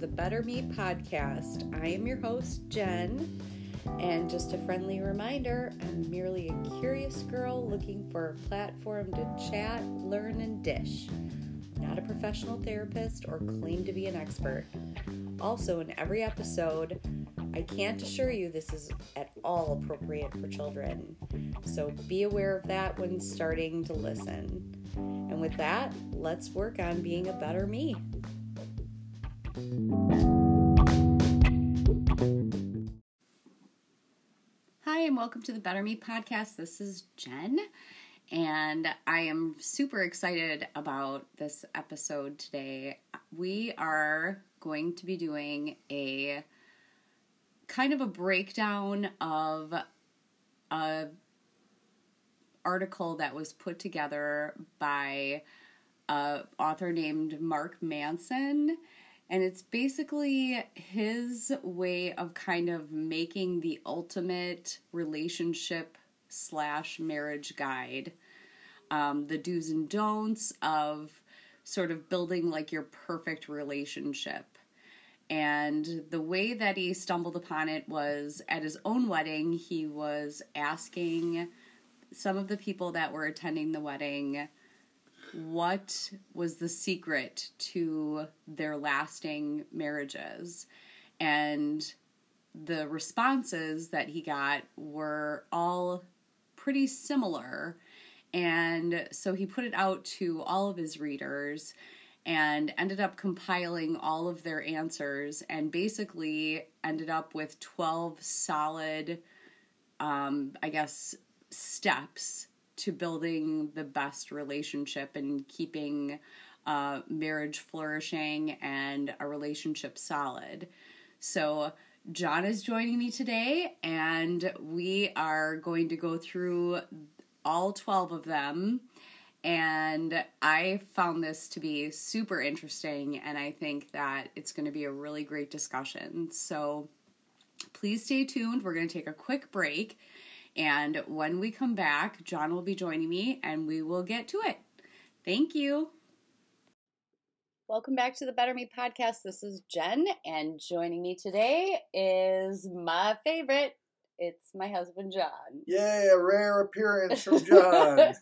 the Better Me podcast. I am your host, Jen, and just a friendly reminder I'm merely a curious girl looking for a platform to chat, learn, and dish. Not a professional therapist or claim to be an expert. Also, in every episode, I can't assure you this is at all appropriate for children. So be aware of that when starting to listen. And with that, let's work on being a better me. Hi, and welcome to the Better Me podcast. This is Jen, and I am super excited about this episode today. We are going to be doing a kind of a breakdown of a article that was put together by a author named Mark Manson and it's basically his way of kind of making the ultimate relationship slash marriage guide. Um, the do's and don'ts of sort of building like your perfect relationship. And the way that he stumbled upon it was at his own wedding he was asking some of the people that were attending the wedding what was the secret to their lasting marriages. And the responses that he got were all pretty similar. And so he put it out to all of his readers and ended up compiling all of their answers and basically ended up with 12 solid, um, I guess, steps to building the best relationship and keeping uh, marriage flourishing and a relationship solid. So, John is joining me today, and we are going to go through all 12 of them. And I found this to be super interesting, and I think that it's going to be a really great discussion. So, please stay tuned. We're going to take a quick break and when we come back, John will be joining me and we will get to it. Thank you. Welcome back to the Better Me podcast. This is Jen, and joining me today is my favorite. It's my husband, John. Yay, a rare appearance from John.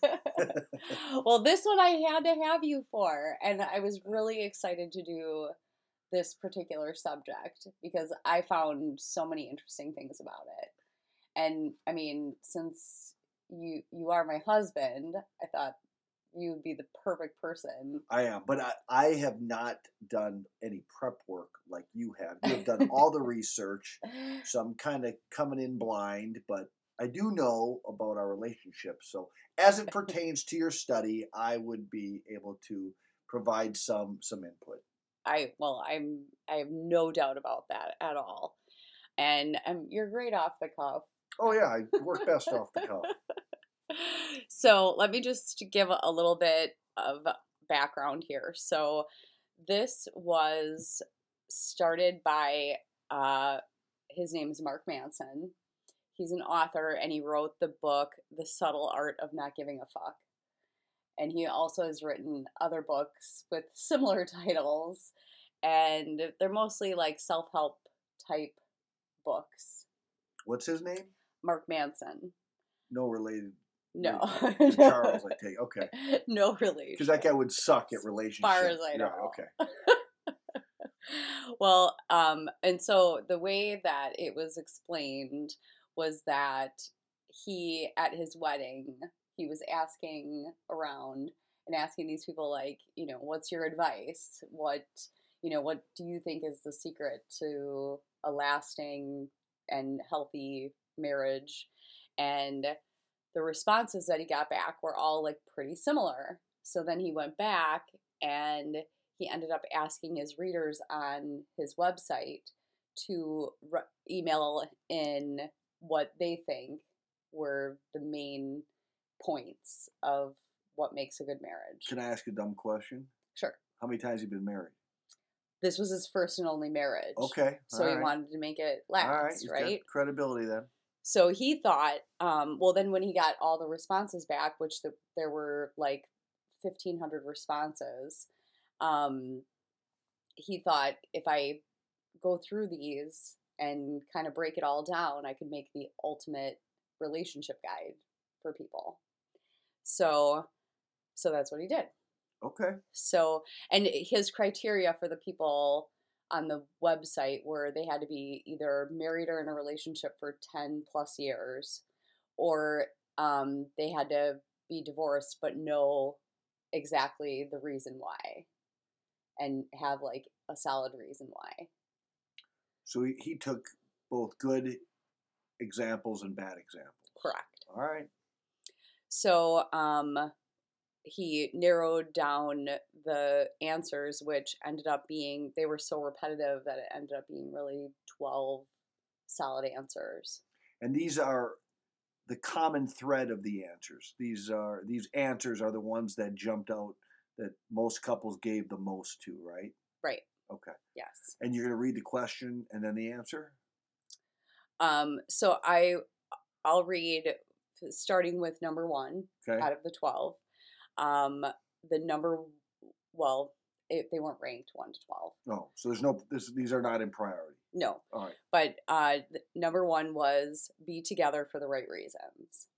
well, this one I had to have you for, and I was really excited to do this particular subject because I found so many interesting things about it and I mean, since you you are my husband, I thought you would be the perfect person. I am, but I, I have not done any prep work like you have. You have done all the research, so I'm kind of coming in blind, but I do know about our relationship. So, as it pertains to your study, I would be able to provide some some input. I well, I'm I have no doubt about that at all. And um, you're great off the cuff Oh yeah, I work best off the cuff. So let me just give a little bit of background here. So this was started by uh, his name is Mark Manson. He's an author and he wrote the book The Subtle Art of Not Giving a Fuck. And he also has written other books with similar titles and they're mostly like self-help type books. What's his name? Mark Manson. No related. No. Charles, I take. Okay. No relation. Because that guy would suck at relationships. As far as I know. Yeah, okay. well, um, and so the way that it was explained was that he, at his wedding, he was asking around and asking these people, like, you know, what's your advice? What, you know, what do you think is the secret to a lasting and healthy marriage and the responses that he got back were all like pretty similar so then he went back and he ended up asking his readers on his website to re- email in what they think were the main points of what makes a good marriage. Can I ask a dumb question? Sure. How many times have you been married? This was his first and only marriage. Okay. So he right. wanted to make it last, right? right? credibility then. So he thought, um, well, then when he got all the responses back, which the, there were like 1,500 responses, um, he thought if I go through these and kind of break it all down, I could make the ultimate relationship guide for people. So, so that's what he did. Okay. So, and his criteria for the people on the website where they had to be either married or in a relationship for 10 plus years, or um, they had to be divorced but know exactly the reason why and have like a solid reason why. So he, he took both good examples and bad examples. Correct. All right. So um, he narrowed down the answers, which ended up being, they were so repetitive that it ended up being really 12 solid answers. And these are the common thread of the answers. These are these answers are the ones that jumped out that most couples gave the most to, right? Right. Okay. Yes. And you're going to read the question and then the answer? Um, so I, I'll read starting with number one Okay. out of the 12. Um, the number, well, it, they weren't ranked 1 to 12. No. So there's no this these are not in priority. No. All right. But uh, number one was be together for the right reasons.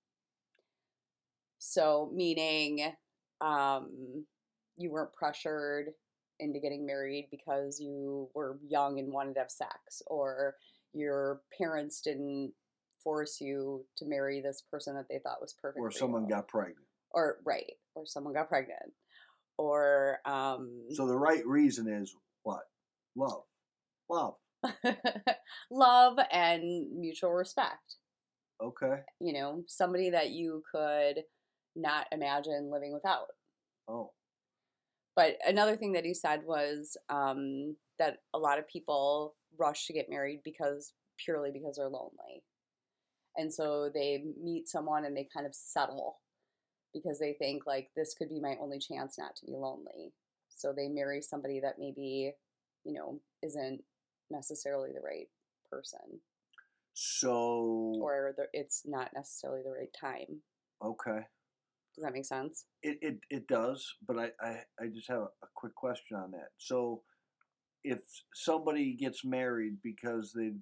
So, meaning um, you weren't pressured into getting married because you were young and wanted to have sex, or your parents didn't force you to marry this person that they thought was perfect. Or someone you. got pregnant. or right, or someone got pregnant, or um, So the right reason is what? Love. Love. love and mutual respect. Okay. You know, somebody that you could not imagine living without. Oh. But another thing that he said was um, that a lot of people rush to get married because purely because they're lonely. And so they meet someone and they kind of settle because they think like this could be my only chance not to be lonely. So they marry somebody that maybe, you know, isn't necessarily the right person So or the, it's not necessarily the right time. okay. Does that make sense? It, it it does, but I, I, I just have a, quick question on that. So if somebody gets married because they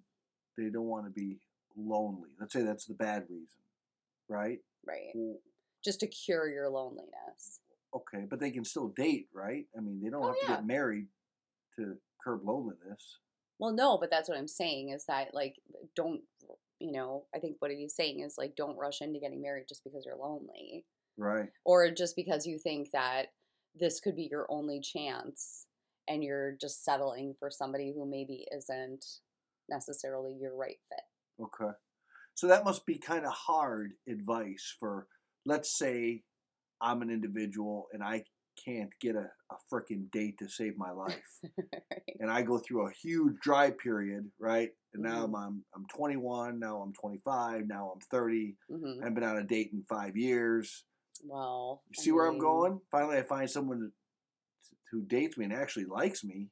they don't want to be lonely, let's say that's the bad reason, right? Right. Well, Just to cure your loneliness. okay, but they can still date, right? I mean, they don't Oh, have to get married to curb loneliness. Well, no, but that's what I'm saying is that like don't you know, I think what he's saying is like don't rush into getting married just because you're lonely Right. or just because you think that this could be your only chance and you're just settling for somebody who maybe isn't necessarily your right fit. Okay. So that must be kind of hard advice for, let's say, I'm an individual and I can't get a, a freaking date to save my life. and I go through a huge dry period, right? And now Mhm. I'm I'm 21, now I'm 25, now I'm 30. hmm I haven't been on a date in five years. Well, You I see where I'm going? Finally, I find someone who dates me and actually likes me.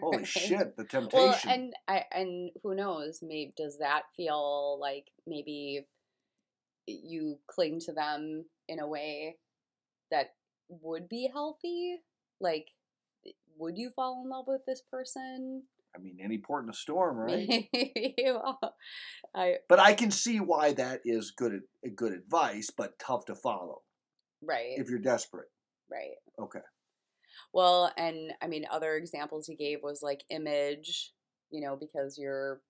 Holy Right? shit, the temptation. Well, and I and who knows? Maybe does that feel like maybe you cling to them in a way that would be healthy? Like, would you fall in love with this person? I mean, any port in a storm, right? Well, I But I can see why that is good good advice, but tough to follow right, if you're desperate. right. Okay. Well, and I mean, other examples he gave was like image, you know, because you're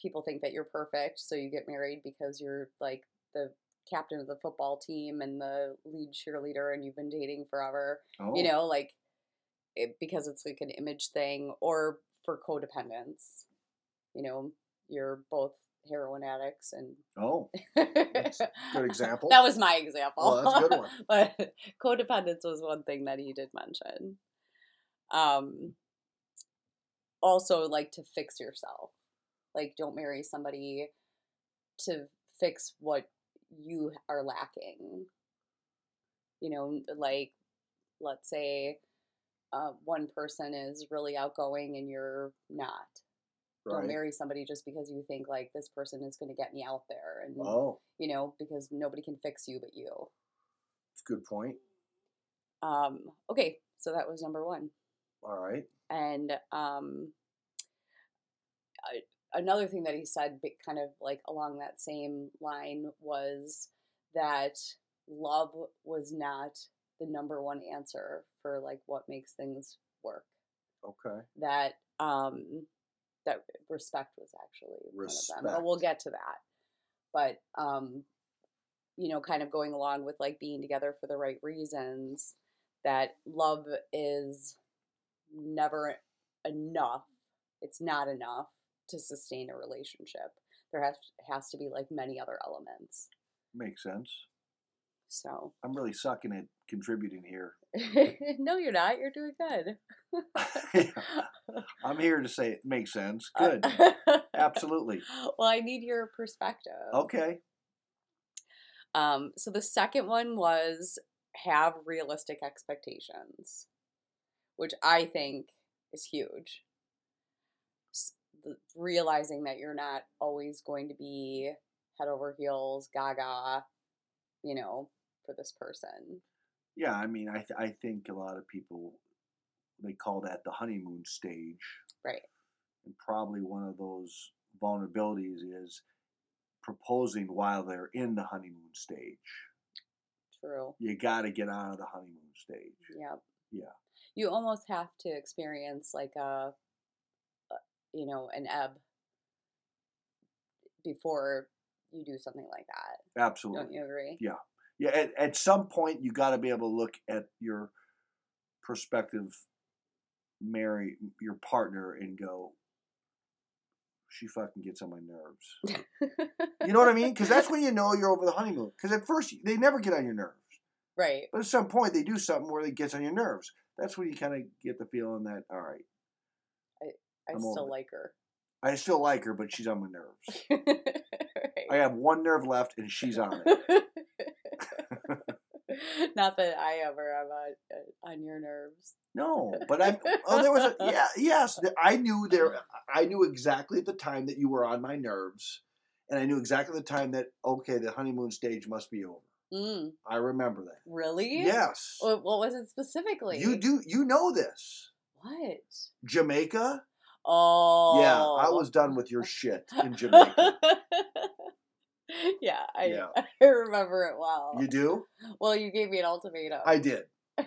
people think that you're perfect, so you get married because you're like the captain of the football team and the lead cheerleader, and you've been dating forever, Oh, you know, like it, because it's like an image thing, or for codependence, you know, you're both heroin addicts and Oh, good example. that was my example. Oh, that's a good one. but codependence was one thing that he did mention. Um, also, like to fix yourself. Like, don't marry somebody to fix what you are lacking. You know, like, let's say uh, one person is really outgoing and you're not. Don't marry somebody just because you think like this person is going to get me out there and Oh, you know, because nobody can fix you but you. it's a good point. Um, okay, so that was number one. All right. and um another thing that he said kind of like along that same line was that love was not the number one answer for like what makes things work. Okay. that um that respect was actually one of them but we'll get to that. But um you know kind of going along with like being together for the right reasons that love is never enough. It's not enough to sustain a relationship there has has to be like many other elements Makes sense. so I'm really sucking at contributing here. no you're not you're doing good I'm here to say it makes sense. Good. Absolutely. well i need your perspective Okay. Um, so the second one was have realistic expectations, which I think is huge. Realizing that you're not always going to be head over heels, gaga, you know, for this person. Yeah, I mean, I th- I think a lot of people they call that the honeymoon stage, Right. and probably one of those vulnerabilities is proposing while they're in the honeymoon stage. True. You got to get out of the honeymoon stage. Yep. Yeah. You almost have to experience like a you know, an ebb before you do something like that. Absolutely. Don't you agree? Yeah. Yeah, at, at some point you got to be able to look at your prospective marry your partner and go she fucking gets on my nerves. You know what I mean? Cuz that's when you know you're over the honeymoon. Cuz at first they never get on your nerves. right. But at some point they do something where it gets on your nerves. That's when you kind of get the feeling that all right, I I'm still like her. I still like her but she's on my nerves. Right. I have one nerve left and she's on it. Not that I ever am on, uh, on your nerves. No, but I oh there was a yeah yes I knew there I knew exactly at the time that you were on my nerves, and I knew exactly the time that okay the honeymoon stage must be over. Mm, I remember that. really? Yes, What, what was it specifically? you do you know this What? Jamaica? Oh. Yeah, I oh. was done with your shit in Jamaica. yeah, I, Yeah. I remember it well. You do? well, you gave me an ultimatum. I did.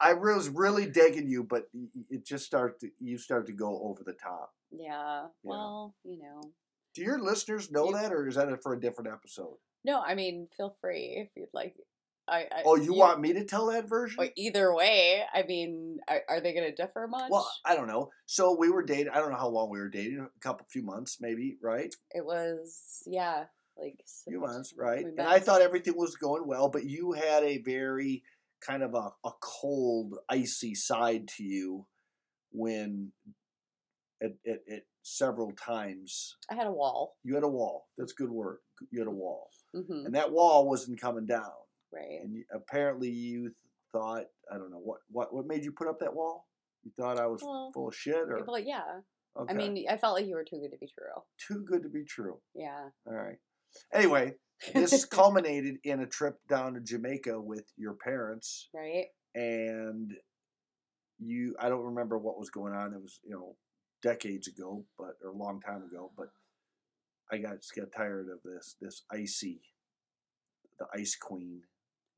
I was really digging you, but it just started. To, you started to go over the top. yeah. Well, you know. Do your listeners know You- that, or is that for a different episode? No, I mean, feel free if you'd like. I, I Oh, you want me to tell that version? Well, either way, I mean, are, are they going to differ much? Well, I don't know. So we were dating. I don't know how long we were dating. A couple, few months, maybe. Right? it was yeah, like A few months, right? And I thought everything was going well, but you had a very kind of a, a cold, icy side to you when, at, at, at several times, I had a wall. you had a wall. That's a good word. You had a wall, hmm and that wall wasn't coming down. Right. And you, apparently, you thought I don't know what what what made you put up that wall. You thought I was Well, full of shit, or But yeah, okay. I mean, I felt like you were too good to be true. too good to be true. Yeah. All right. Anyway, this culminated in a trip down to Jamaica with your parents, right. and you. I don't remember what was going on. It was you know decades ago, but or a long time ago. But I got just got tired of this this icy, the ice queen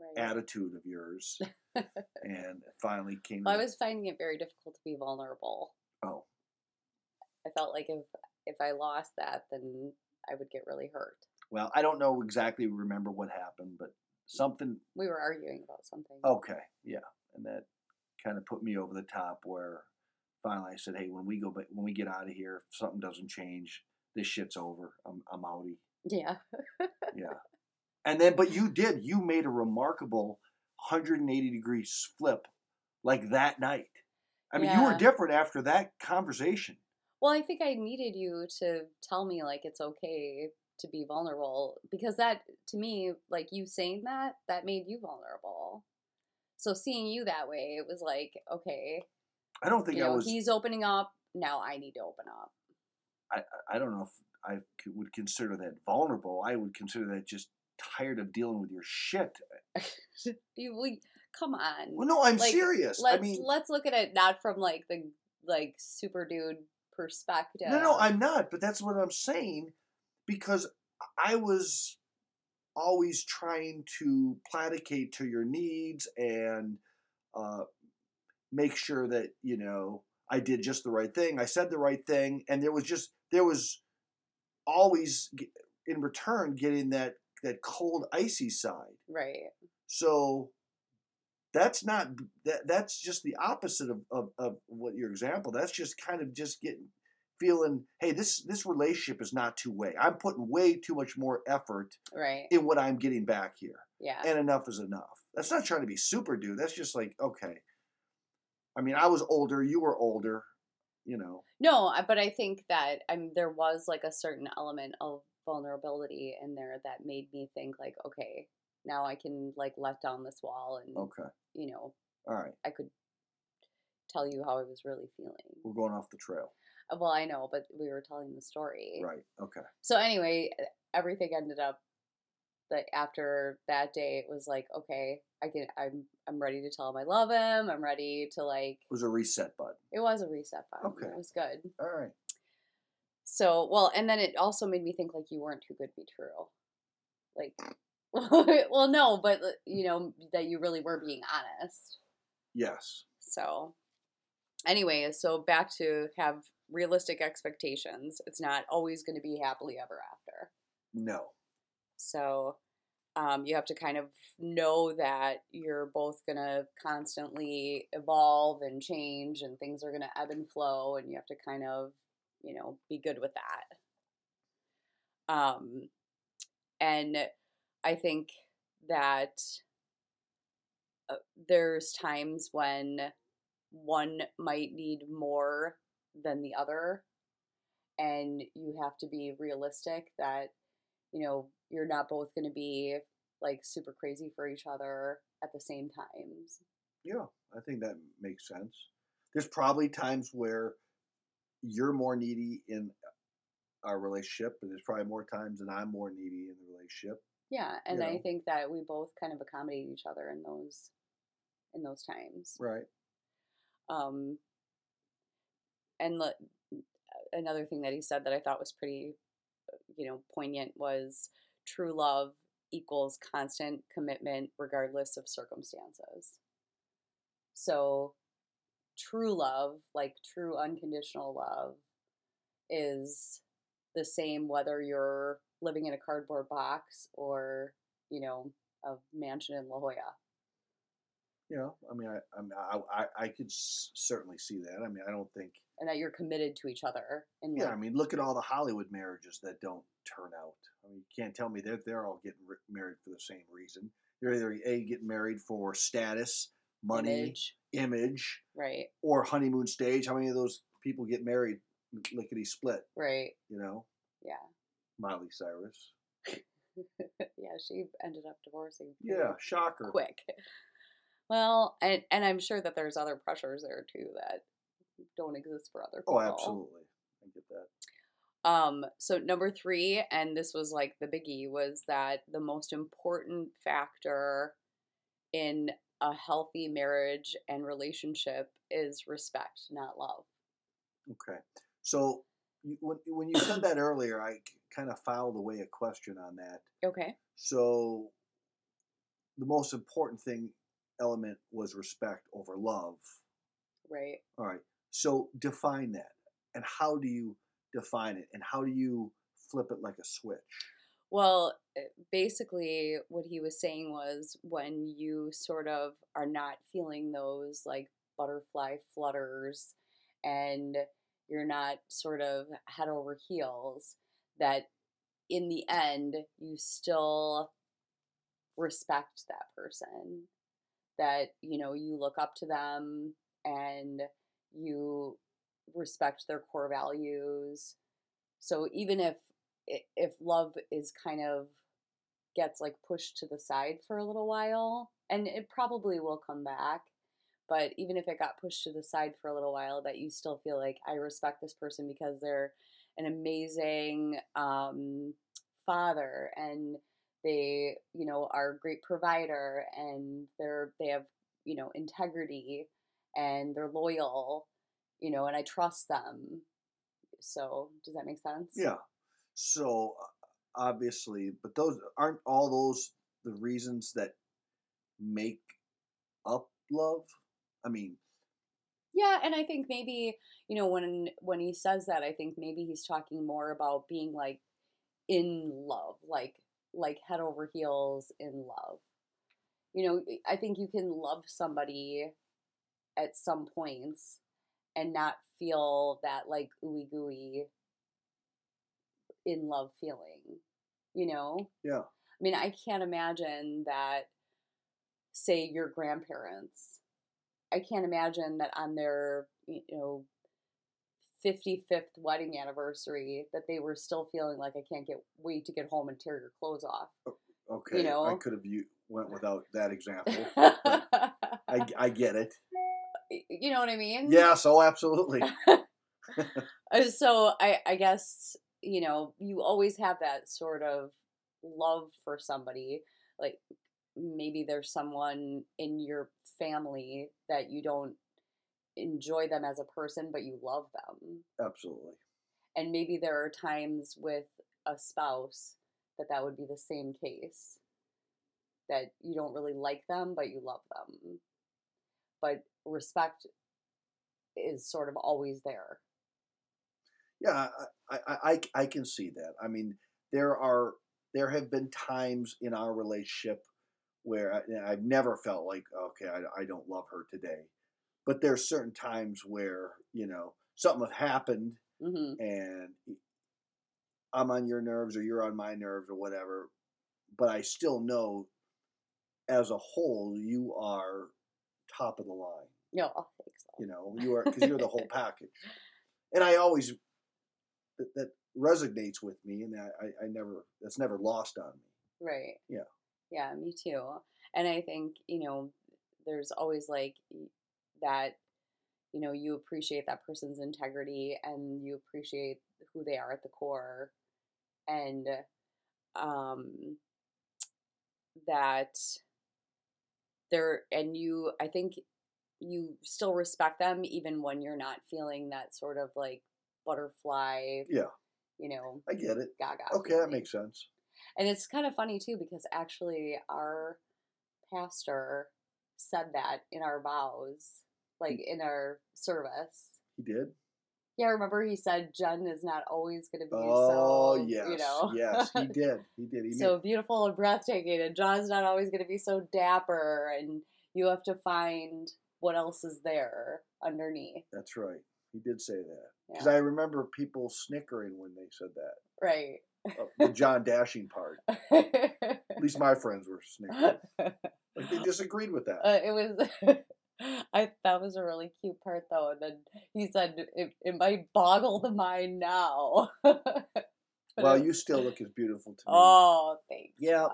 Right. attitude of yours, and finally came. Well, I was finding it very difficult to be vulnerable. oh I felt like if if I lost that, then I would get really hurt. well. I don't know exactly remember what happened, but something We were arguing about something. Okay, yeah, and that kind of put me over the top. Where finally I said, "Hey, when we go, but when we get out of here, if something doesn't change, this shit's over. I'm I'm outie." Yeah. Yeah, and then but you did. You made a remarkable 180 degree flip like that night. I mean, you were different after that conversation. Well, I think I needed you to tell me like it's okay to be vulnerable because that to me, like you saying that, that made you vulnerable. So seeing you that way, it was like, okay, I don't think you I know, was. he's opening up, now I need to open up. I I don't know if I would consider that vulnerable. I would consider that just tired of dealing with your shit. We come on. Well, no, I'm Like, serious. let's I mean, let's look at it not from like the like super dude perspective. no, no, I'm not. But that's what I'm saying because I was always trying to placate to your needs and uh, make sure that you know I did just the right thing. I said the right thing, and there was just there was always in return getting that that cold icy side. right. So that's not that that's just the opposite of, of, of what your example. That's just kind of just getting feeling, hey, this this relationship is not two way. I'm putting way too much more effort Right. in what I'm getting back here. Yeah. And enough is enough. That's not trying to be super dude. That's just like, okay. I mean, I was older, you were older, you know. No, but I think that I mean there was like a certain element of vulnerability in there that made me think like, okay, now I can like let down this wall and Okay. you know All right. I could tell you how I was really feeling. We're going off the trail. Uh, Well, I know, but we were telling the story. Right. Okay. So anyway, everything ended up that after that day it was like, okay, I can I'm I'm ready to tell him I love him. I'm ready to like It was a reset button. it was a reset button. Okay. It was good. All right. So, well, and then it also made me think like you weren't too good to be true. Like well, no, but uh, you know that you really were being honest. Yes. So, anyway, so back to have realistic expectations. It's not always going to be happily ever after. No. So, um, you have to kind of know that you're both going to constantly evolve and change, and things are going to ebb and flow, and you have to kind of, you know, be good with that. Um, and I think that uh, there's times when one might need more than the other, and you have to be realistic that you know you're not both going to be like super crazy for each other at the same times. Yeah, I think that makes sense. There's probably times where you're more needy in our relationship, but there's probably more times that I'm more needy in the relationship. Yeah, and You I think that we both kind of accommodate each other in those in those times. Right. Um, and le- another thing that he said that I thought was pretty, you know, poignant was true love equals constant commitment regardless of circumstances. So, true love, like true unconditional love, is the same whether you're living in a cardboard box or, you know, a mansion in La Jolla. You know, I mean, I, I, mean, I, I, could s- certainly see that. I mean, I don't think. And that you're committed to each other. In Yeah, like, I mean, look at all the Hollywood marriages that don't turn out. I mean, you can't tell me that they're all getting ri- married for the same reason. They're either a getting married for status, money, image, image, right? or honeymoon stage. How many of those people get married lickety split? Right. You know, Yeah. Miley Cyrus. yeah, she ended up divorcing. Yeah, shocker. Quick. Well, and and I'm sure that there's other pressures there too that don't exist for other people. Oh, absolutely. I get that. Um, so number three, and this was like the biggie, was that the most important factor in a healthy marriage and relationship is respect, not love. Okay. So you, when when you said that earlier, I kind of filed away a question on that. Okay. So the most important thing element was respect over love. Right. All right. So define that. And how do you define it? And how do you flip it like a switch? Well, Eh, basically, what he was saying was when you sort of are not feeling those like butterfly flutters and you're not sort of head over heels, that in the end, you still respect that person. That, you know, you look up to them and you respect their core values. So even if if love is kind of gets like pushed to the side for a little while and it probably will come back but even if it got pushed to the side for a little while that you still feel like i respect this person because they're an amazing um, father and they you know are a great provider and they're they have you know, integrity and they're loyal, you know, and I trust them. So, does that make sense? Yeah. So obviously, but those aren't all those the reasons that make up love. I mean, Yeah, and I think maybe, you know, when when he says that, I think maybe he's talking more about being like in love, like like head over heels in love. You know, I think you can love somebody at some points and not feel that like ooey gooey in love feeling. You know? yeah, I mean, I can't imagine that, say, your grandparents, I can't imagine that on their, you know, 55th wedding anniversary that they were still feeling like I can't get wait to get home and tear your clothes off. okay. you know? I could have u- went without that example. I, I get it. You know what I mean? Yes, oh, absolutely. Uh, So I, I guess you know you always have that sort of love for somebody. Like maybe there's someone in your family that you don't enjoy them as a person, but you love them. Absolutely. And maybe there are times with a spouse that that would be the same case. That you don't really like them, but you love them. But respect is sort of always there. Yeah, I, I, I, I can see that. I mean, there are there have been times in our relationship where I, I've never felt like, okay, I, I don't love her today. But there's certain times where you know something has happened hmm and I'm on your nerves or you're on my nerves or whatever. But I still know, as a whole, you are top of the line. No, I think so. You know, you are because you're the whole package. And I always that, that resonates with me, and I, I, I never that's never lost on me. Right. Yeah. Yeah, me too. And I think, you know, there's always like that, you know, you appreciate that person's integrity and you appreciate who they are at the core. And um that they're and you I think you still respect them even when you're not feeling that sort of like butterfly, Yeah, you know, I get it. gaga. Okay, that makes sense. And it's kind of funny too because actually our pastor said that in our vows, like in our service. He did. Yeah, remember he said Jen is not always going to be Oh so, yes, you know. yes, he did. He did. He so made, beautiful and breathtaking, and John's not always going to be so dapper, and you have to find what else is there underneath. that's right. He did say that because Yeah. I remember people snickering when they said that. Right. Uh, the John Dashing part. At least my friends were snickering. Like they disagreed with that. Uh, it was. I that was a really cute part though, and then he said it, it might boggle the mind now. Well, you still look as beautiful to me. Oh, thanks. Yeah.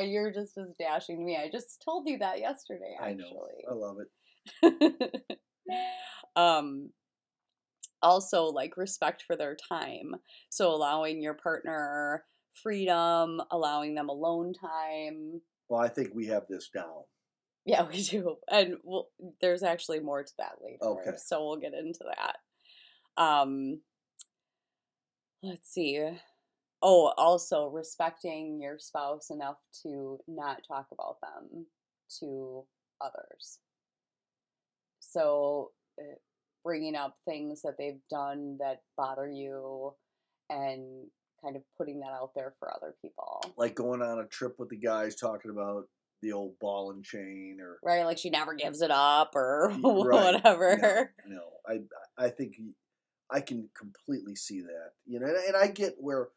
You're just as dashing to me. I just told you that yesterday. I know. I love it. Um. Also, like respect for their time. So allowing your partner freedom, allowing them alone time. Well, I think we have this down. Yeah, we do. And we'll, there's actually more to that later. Okay. So we'll get into that. Um let's see. Oh, also respecting your spouse enough to not talk about them to others. So uh, bringing up things that they've done that bother you and kind of putting that out there for other people. Like going on a trip with the guys talking about the old ball and chain or Right? Like she never gives it up or right. whatever. No, no. I I think I can completely see that. You know, and, and I get where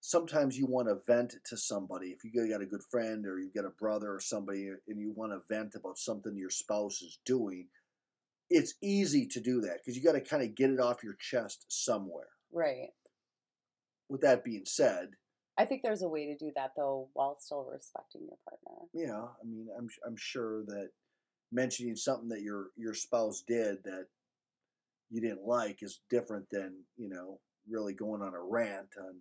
sometimes you want to vent to somebody. If you got a good friend or you've got a brother or somebody, and you want to vent about something your spouse is doing, it's easy to do that because you got to kind of get it off your chest somewhere. Right. With that being said, I think there's a way to do that though while still respecting your partner. yeah, I mean, I'm I'm sure that mentioning something that your your spouse did that you didn't like is different than you know really going on a rant on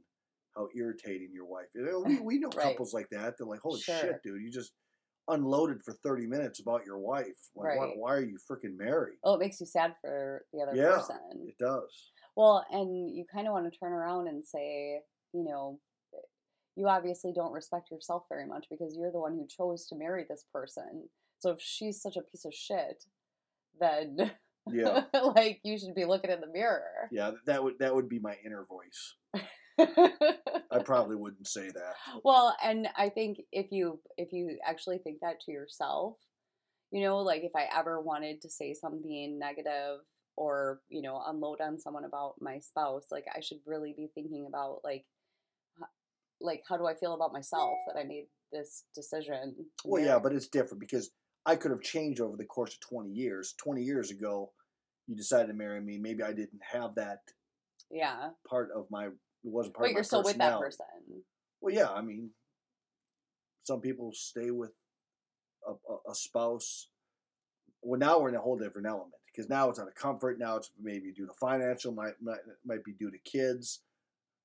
how irritating your wife is. We we know Right. couples like that. They're like, holy Sure. shit, dude, you just unloaded for 30 minutes about your wife. Like, why, Right. why are you freaking married? Oh, it makes you sad for the other Yeah. person. It does. Well, and you kind of want to turn around and say, you know, you obviously don't respect yourself very much because you're the one who chose to marry this person. So if she's such a piece of shit, then Yeah. like you should be looking in the mirror. Yeah, that would that would be my inner voice. I probably wouldn't say that. well, and I think if you if you actually think that to yourself, you know, like if I ever wanted to say something negative or, you know, unload on someone about my spouse, like I should really be thinking about like like how do I feel about myself that I made this decision? Well, yeah, but it's different because I could have changed over the course of 20 years. 20 years ago, you decided to marry me. Maybe I didn't have that yeah. part of my it wasn't part But of my you're still with that person. Well, yeah, I mean, some people stay with a, a, a spouse. Well, now we're in a whole different element because now it's out of comfort. Now it's maybe due to financial, might might, might be due to kids.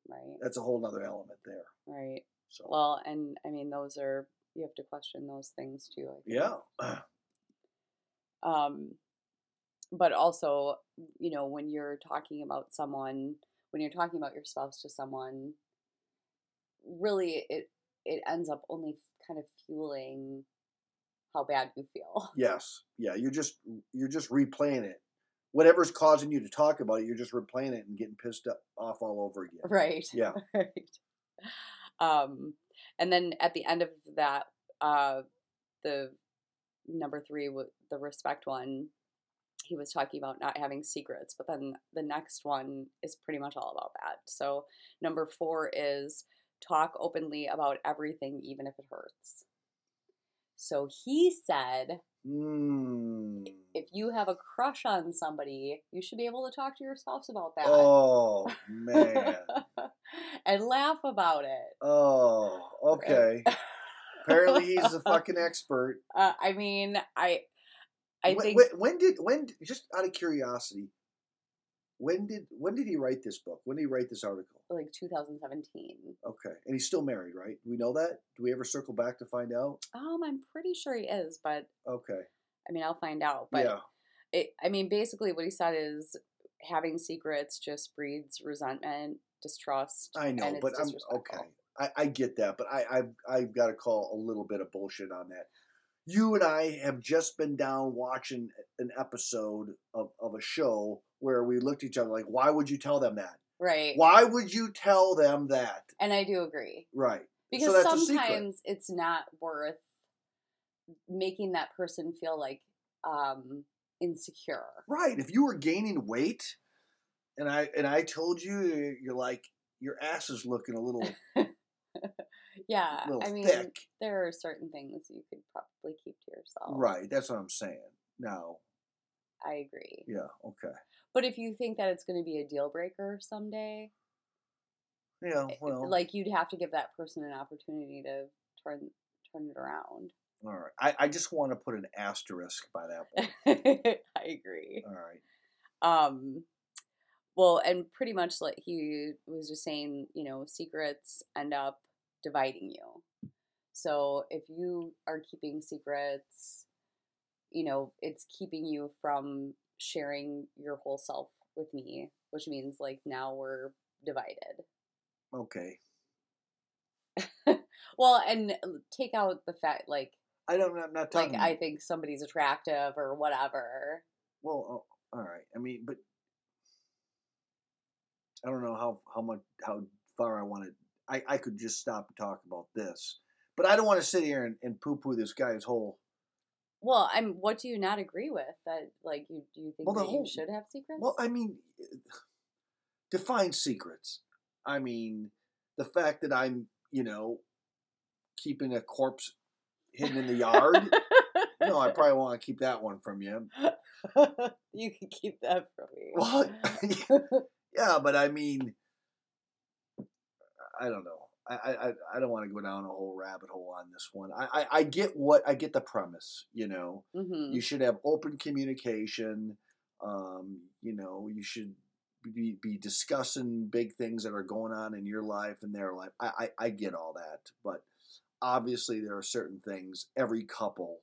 Right. That's a whole other element there. Right. So Well, and I mean those are you have to question those things too, I think. yeah, um but also you know when you're talking about someone when you're talking about your spouse to someone really it it ends up only kind of fueling how bad you feel yes, yeah. You're just you're just replaying it. Whatever's causing you to talk about it, you're just replaying it and getting pissed up, off all over again. right Yeah. right um and then at the end of that uh the number three wa- the respect one he was talking about not having secrets but then the next one is pretty much all about that so number four is talk openly about everything even if it hurts so he said Mm. if you have a crush on somebody you should be able to talk to your spouse about that Oh man. and laugh about it Oh, okay. Apparently he's a fucking expert. Uh, I mean, I, I when, think when, did when just out of curiosity, when did when did he write this book? When did he write this article? like 2017. Okay, and he's still married, right? Do we know that? Do we ever circle back to find out? Um, I'm pretty sure he is, but Okay, I mean, I'll find out. But yeah, it, I mean, basically, what he said is having secrets just breeds resentment, distrust. I know, but I'm okay. I, I get that, but I I've, I've got to call a little bit of bullshit on that. You and I have just been down watching an episode of, of a show where we looked at each other like, why would you tell them that? Right. Why would you tell them that? And I do agree Right. because that's a sometimes it's not worth making that person feel like um insecure. Right. If you were gaining weight, and I and I told you you're like your ass is looking a little Yeah, I mean, thick. there are certain things you could probably keep to yourself. Right. That's what I'm saying. Now, I agree. yeah. Okay. But if you think that it's going to be a deal breaker someday, Yeah. i- Well. like you'd have to give that person an opportunity to turn turn it around. all right. I, I just want to put an asterisk by that one. I agree. All right. Um well, and pretty much like he was just saying, you know, secrets end up dividing you. So if you are keeping secrets, you know, it's keeping you from sharing your whole self with me, which means like now we're divided. Okay. Well, and uh, take out the fact like I don't. I'm not talking. like I think somebody's attractive or whatever. Well, oh, all right. I mean, but I don't know how how much how far I want to. I I could just stop and talk about this, but I don't want to sit here and, and poo poo this guy's whole. Well, I'm. What do you not agree with? That like you do you think Well, that you should have secrets? Well, I mean, define secrets. I mean, the fact that I'm, you know, keeping a corpse hidden in the yard. no, I probably want to keep that one from you. you can keep that from me. Well, yeah, but I mean, I don't know. I, I, I don't want to go down a whole rabbit hole on this one. I, I, I get what I get the premise. You know, hmm you should have open communication. Um, you know, you should be, be discussing big things that are going on in your life and their life. I, I, I get all that, but obviously there are certain things every couple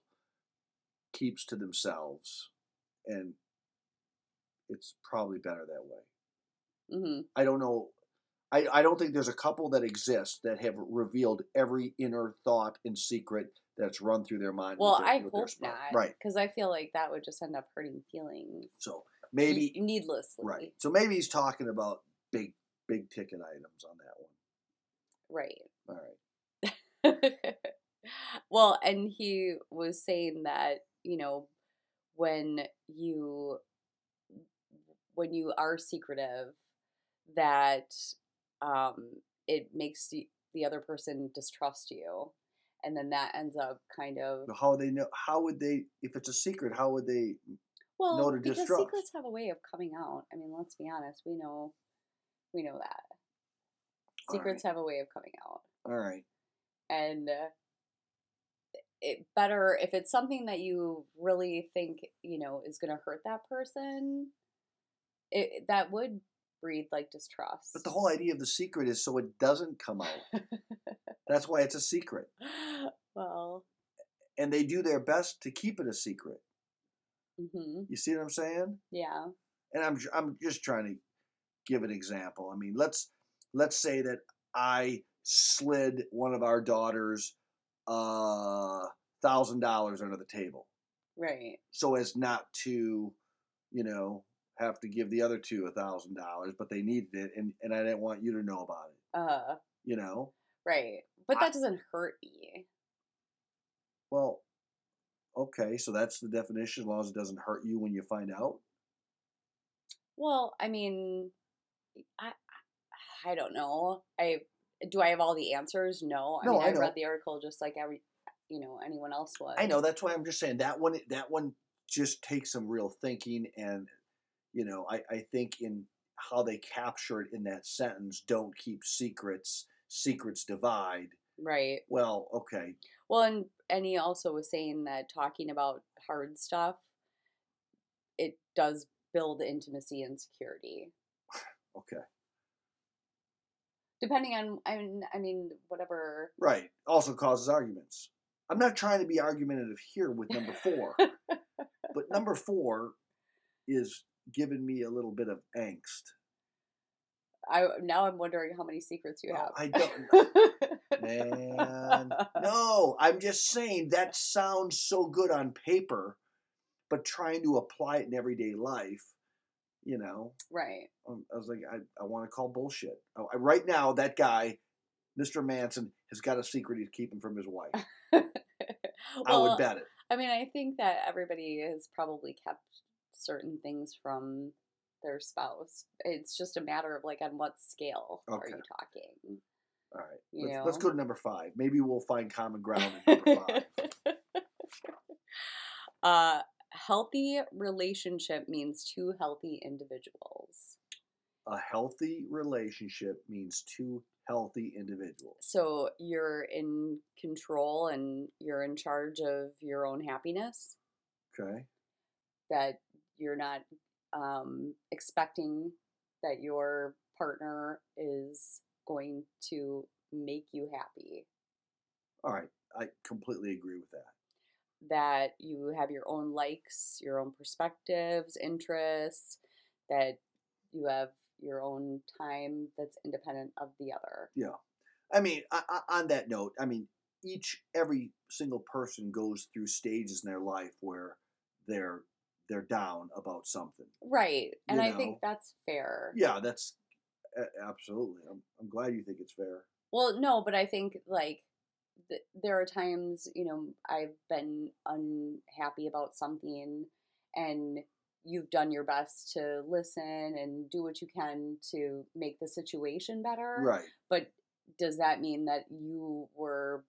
keeps to themselves, and it's probably better that way. hmm I don't know. I, I don't think there's a couple that exists that have revealed every inner thought and secret that's run through their mind. Well, their- I hope not. Right. Because I feel like that would just end up hurting feelings. So maybe ne- needlessly. right. So maybe he's talking about big big ticket items on that one. Right. All right. well, and he was saying that, you know, when you when you are secretive that um it makes the, the other person distrust you and then that ends up kind of How they know? How would they? If it's a secret, how would they? well know to because distrust. secrets have a way of coming out i mean let's be honest we know we know that secrets have a way of coming out All right. and uh, it better if it's something that you really think you know is going to hurt that person it that would breed like distrust But the whole idea of the secret is so it doesn't come out. That's why it's a secret, well and they do their best to keep it a secret. hmm You see what I'm saying? yeah and I'm I'm just trying to give an example. I mean, let's let's say that I slid one of our daughters uh thousand dollars under the table, right so as not to, you know, have to give the other two a thousand dollars, but they needed it, and and I didn't want you to know about it. uh You know, right but I- that doesn't hurt me well, okay, so that's the definition. As long as it doesn't hurt you when you find out. well i mean i i I don't know i do i have all the answers no i No, mean I i, read the article just like every you know anyone else would I know that's why I'm just saying that one. That one just takes some real thinking, and you know, I I think in how they capture it in that sentence, "Don't keep secrets. Secrets divide." right Well, okay, Well, and and he also was saying that talking about hard stuff, it does build intimacy and security. okay, Depending on, I mean, I mean, whatever. right. Also causes arguments. I'm not trying to be argumentative here with number four, but number four is giving me a little bit of angst. I now I'm wondering how many secrets you Oh, have. I don't Man, no, I'm just saying that sounds so good on paper, but trying to apply it in everyday life, you know, right. um, I was like, I, I want to call bullshit. I, I- right now, that guy, Mr. Manson, has got a secret he's keeping from his wife. I would bet it. I mean, I think that everybody has probably kept certain things from their spouse. It's just a matter of like on what scale are you talking? All right, you let's, let's go to number five. Maybe we'll find common ground in number five. uh, healthy relationship means two healthy individuals. a healthy relationship means two healthy individuals. So you're in control and you're in charge of your own happiness. Okay. That you're not um, expecting that your partner is going to make you happy. All right. I completely agree with that. that you have your own likes, your own perspectives, interests, that you have your own time that's independent of the other. Yeah. I mean, I, I, on that note, I mean, each every single person goes through stages in their life where they're they're down about something. Right. And You I think that's fair. Yeah, that's absolutely. I'm I'm glad you think it's fair. Well, no, but I think like th- there are times, you know, I've been unhappy about something and you've done your best to listen and do what you can to make the situation better. Right. but does that mean that you were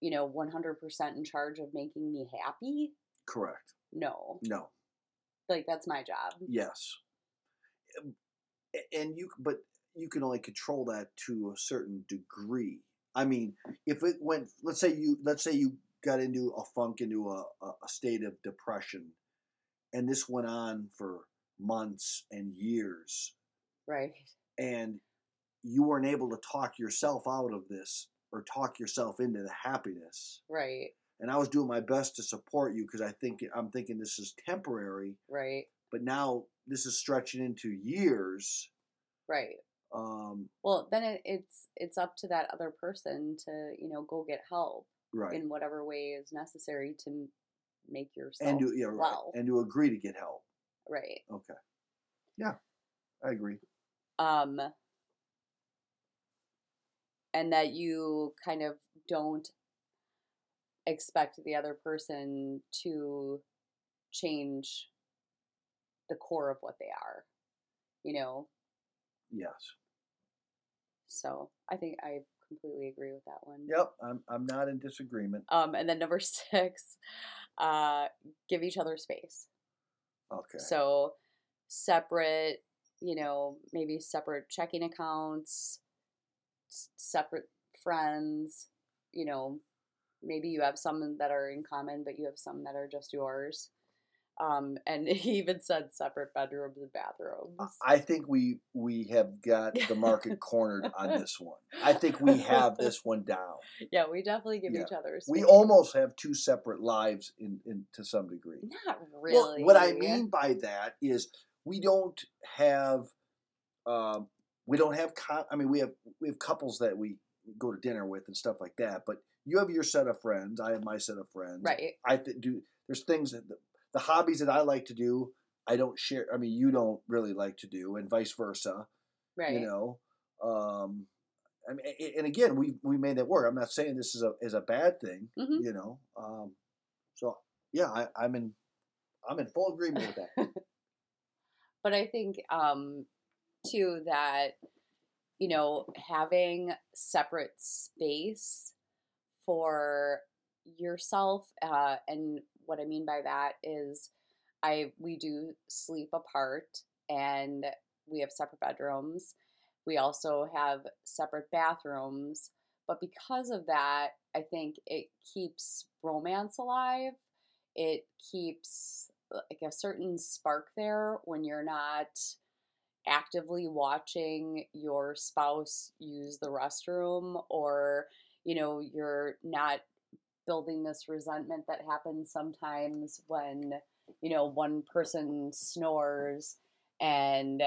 you know 100% in charge of making me happy Correct. no No. Like that's my job Yes. And you, but you can only control that to a certain degree. I mean, if it went, let's say you, let's say you got into a funk, into a, a state of depression, and this went on for months and years, right and you weren't able to talk yourself out of this, or talk yourself into the happiness. Right. And I was doing my best to support you because I think I'm thinking this is temporary, Right. but now this is stretching into years. Right. Um, Well, then it, it's it's up to that other person to you know go get help right. in whatever way is necessary to make yourself and to yeah, right. well. and to agree to get help. right. Okay. Yeah, I agree. Um, and that you kind of don't expect the other person to change the core of what they are, you know. Yes. So I think I completely agree with that one. Yep. I'm I'm not in disagreement. Um, and then number six, uh, give each other space. Okay. So separate, you know, maybe separate checking accounts, separate friends, you know, maybe you have some that are in common, but you have some that are just yours. Um, and he even said separate bedrooms and bathrooms. I think we we have got the market cornered on this one. I think we have this one down. yeah, we definitely give Yeah. each other. We almost have two separate lives in, in to some degree. not really. Well, what I mean by that is we don't have um, we don't have co- I mean we have we have couples that we go to dinner with and stuff like that. But you have your set of friends. I have my set of friends. right? I th- do. There's things that the, the hobbies that I like to do. I don't share. I mean, you don't really like to do, and vice versa. Right. You know. Um, I mean, and again, we we made that work. I'm not saying this is a is a bad thing. Mhm. You know. Um, so yeah, I, I'm in. I'm in full agreement with that. but I think um too that you know having separate space for yourself uh and what I mean by that is I we do sleep apart and we have separate bedrooms. We also have separate bathrooms, but because of that, I think it keeps romance alive. It keeps like a certain spark there when you're not actively watching your spouse use the restroom or you know you're not building this resentment that happens sometimes when you know one person snores and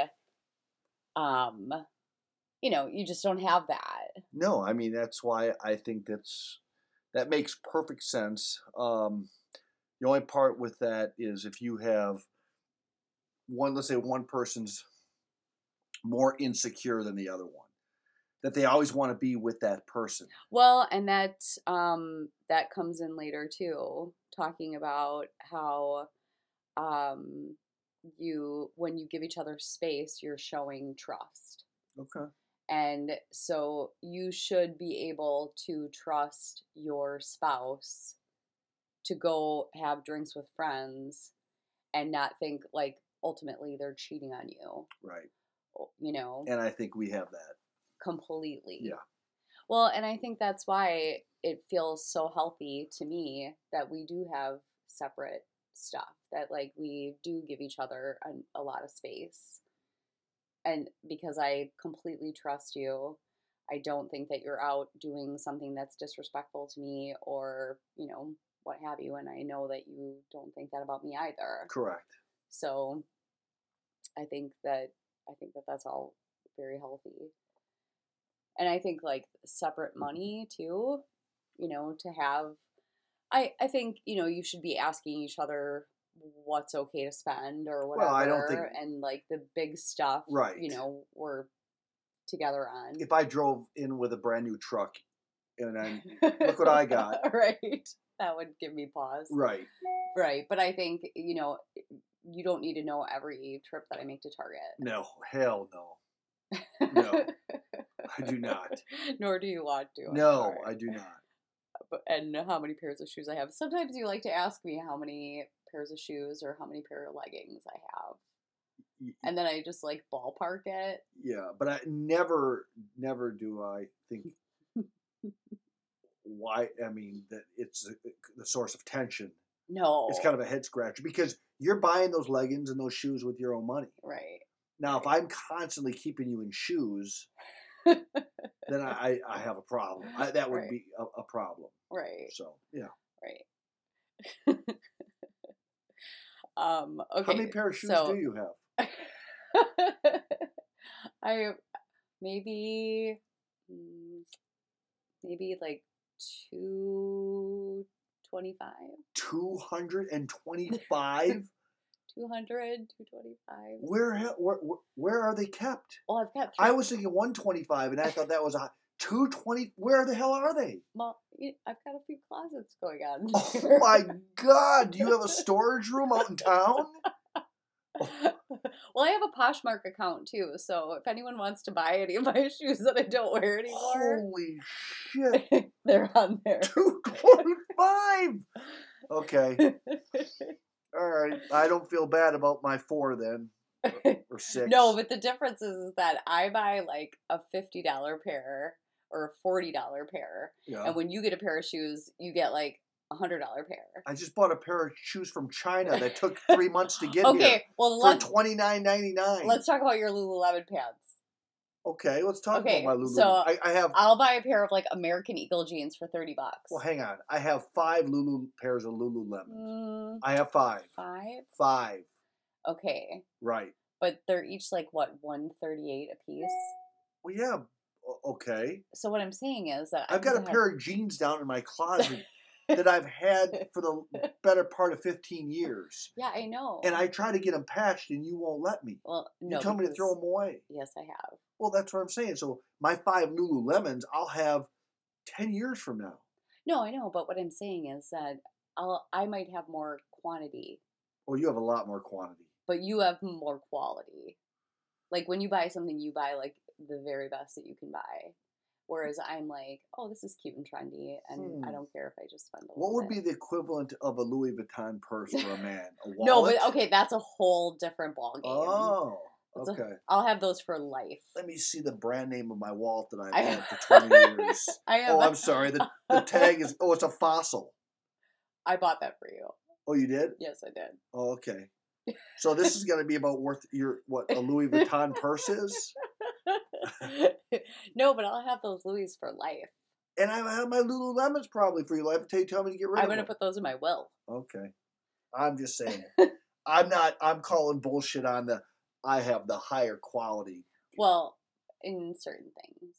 um you know you just don't have that No, I mean that's why I think that's that makes perfect sense. Um, the only part with that is if you have one, let's say one person's more insecure than the other one, that they always want to be with that person. Well, and that um that comes in later too, talking about how um you when you give each other space, you're showing trust. Okay. And so you should be able to trust your spouse to go have drinks with friends and not think like ultimately they're cheating on you, Right. you know, And I think we have that. Completely. Yeah. Well, and I think that's why it feels so healthy to me that we do have separate stuff, that like we do give each other a, a lot of space. And because I completely trust you, I don't think that you're out doing something that's disrespectful to me or, you know, what have you. And I know that you don't think that about me either. Correct. So I think that I think that that's all very healthy. And I think like separate money too, you know, to have I I think, you know, you should be asking each other what's okay to spend or whatever Well, I don't think- and like the big stuff, Right. you know, we're together on. If I drove in with a brand new truck and then look what I got. right. That would give me pause. right, Right. But I think, you know, you don't need to know every trip that I make to Target. no, hell no, No, I do not. Nor do you want to. I'm No, sorry. I do not. But- And how many pairs of shoes I have. Sometimes you like to ask me how many pairs of shoes or how many pair of leggings I have. Y- And then I just like ballpark it. Yeah, but I never, never do I think why. I mean that it's the- the source of tension. No. It's kind of a head scratcher because you're buying those leggings and those shoes with your own money. Right. Now, if I'm constantly keeping you in shoes, then I, I, I have a problem. I, that would Right. be a, a problem. right, So yeah. right. um. Okay. How many pair of shoes so do you have? I maybe mm, maybe like two twenty five. Two hundred and twenty-five. 200, 225. where, he- where where where are they kept? Well, I've got. I was thinking one twenty-five, and I thought that was a two twenty. Where the hell are they? Well, I've got a few closets going on. Oh my god! Do you have a storage room out in town? well, I have a Poshmark account too, so if anyone wants to buy any of my shoes that I don't wear anymore, Holy shit! they're on there. Two twenty-five. Okay. All right. I don't feel bad about my four then, or six. no, but the difference is, is that I buy like a fifty dollar pair or a forty dollar pair, yeah. and when you get a pair of shoes, you get like a hundred dollar pair. I just bought a pair of shoes from China that took three months to get Okay, here well for twenty nine ninety nine. let's talk about your Lululemon pants. Okay, let's talk Okay, about my Lululemon. so I, I have. I'll buy a pair of like American Eagle jeans for thirty bucks. well, hang on. I have five Lulu pairs of Lululemon. Mm, I have five. five. Five. Okay, Right. but they're each like what one thirty eight a piece. Well, yeah. Okay. So what I'm saying is that I've got a have- pair of jeans down in my closet that I've had for the better part of fifteen years, Yeah, I know. and I try to get them patched, and you won't let me. well, no, you tell me to throw them away. Yes, I have. Well, that's what I'm saying. So my five Lululemons, I'll have ten years from now. No, I know, but what I'm saying is that I'll I might have more quantity, Well, you have a lot more quantity. but you have more quality. Like when you buy something, you buy like the very best that you can buy. Whereas I'm like, oh, this is cute and trendy, and I Hmm. don't care if I just spend a What would be the equivalent of a Louis Vuitton purse for a man? A wallet? No, but okay, that's a whole different ballgame. Oh, a- okay. I'll have those for life. Let me see the brand name of my wallet that I've I- had for 20 years. I have. Oh, I'm sorry. The, the tag is, oh, it's a fossil. I bought that for you. Oh, you did? Yes, I did. Oh, okay. So this is going to be about worth your, what, a Louis Vuitton purse is? no, but I'll have those Louis for life. And I have my Lululemons probably for your life until you, tell me to get rid I'm of them. I'm gonna put those in my will. Okay. I'm just saying. I'm not, I'm calling bullshit on the, I have the higher quality. Well, in certain things.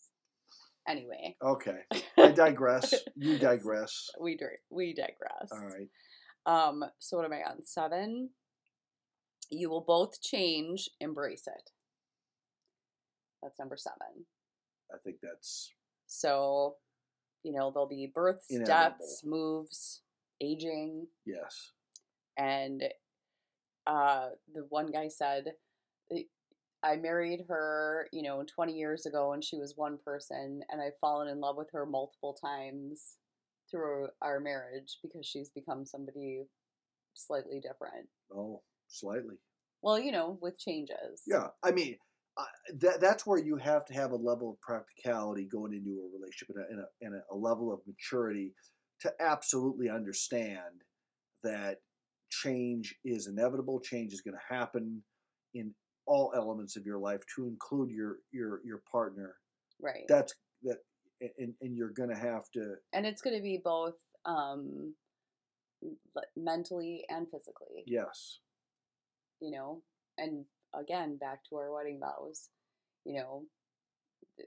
Anyway, Okay. I digress. You digress. we dir- we digress. All right. Um. So what am I on? Seven. You will both change. Embrace it. That's number seven. I think that's So, you know, there'll be births, Inevitable. deaths, moves, aging, yes. and uh, the one guy said, "I- "I married her, you know, 20 years ago, and she was one person, and I've fallen in love with her multiple times through our marriage because she's become somebody slightly different. Oh, slightly. Well, you know, with changes. Yeah. I mean, uh, that that's where you have to have a level of practicality going into a relationship and a, and a, and a, a level of maturity to absolutely understand that change is inevitable. Change is going to happen in all elements of your life, to include your your your partner. Right. That's that, and and you're going to have to. and it's going to be both um, mentally and physically. Yes. you know and again back to our wedding vows you know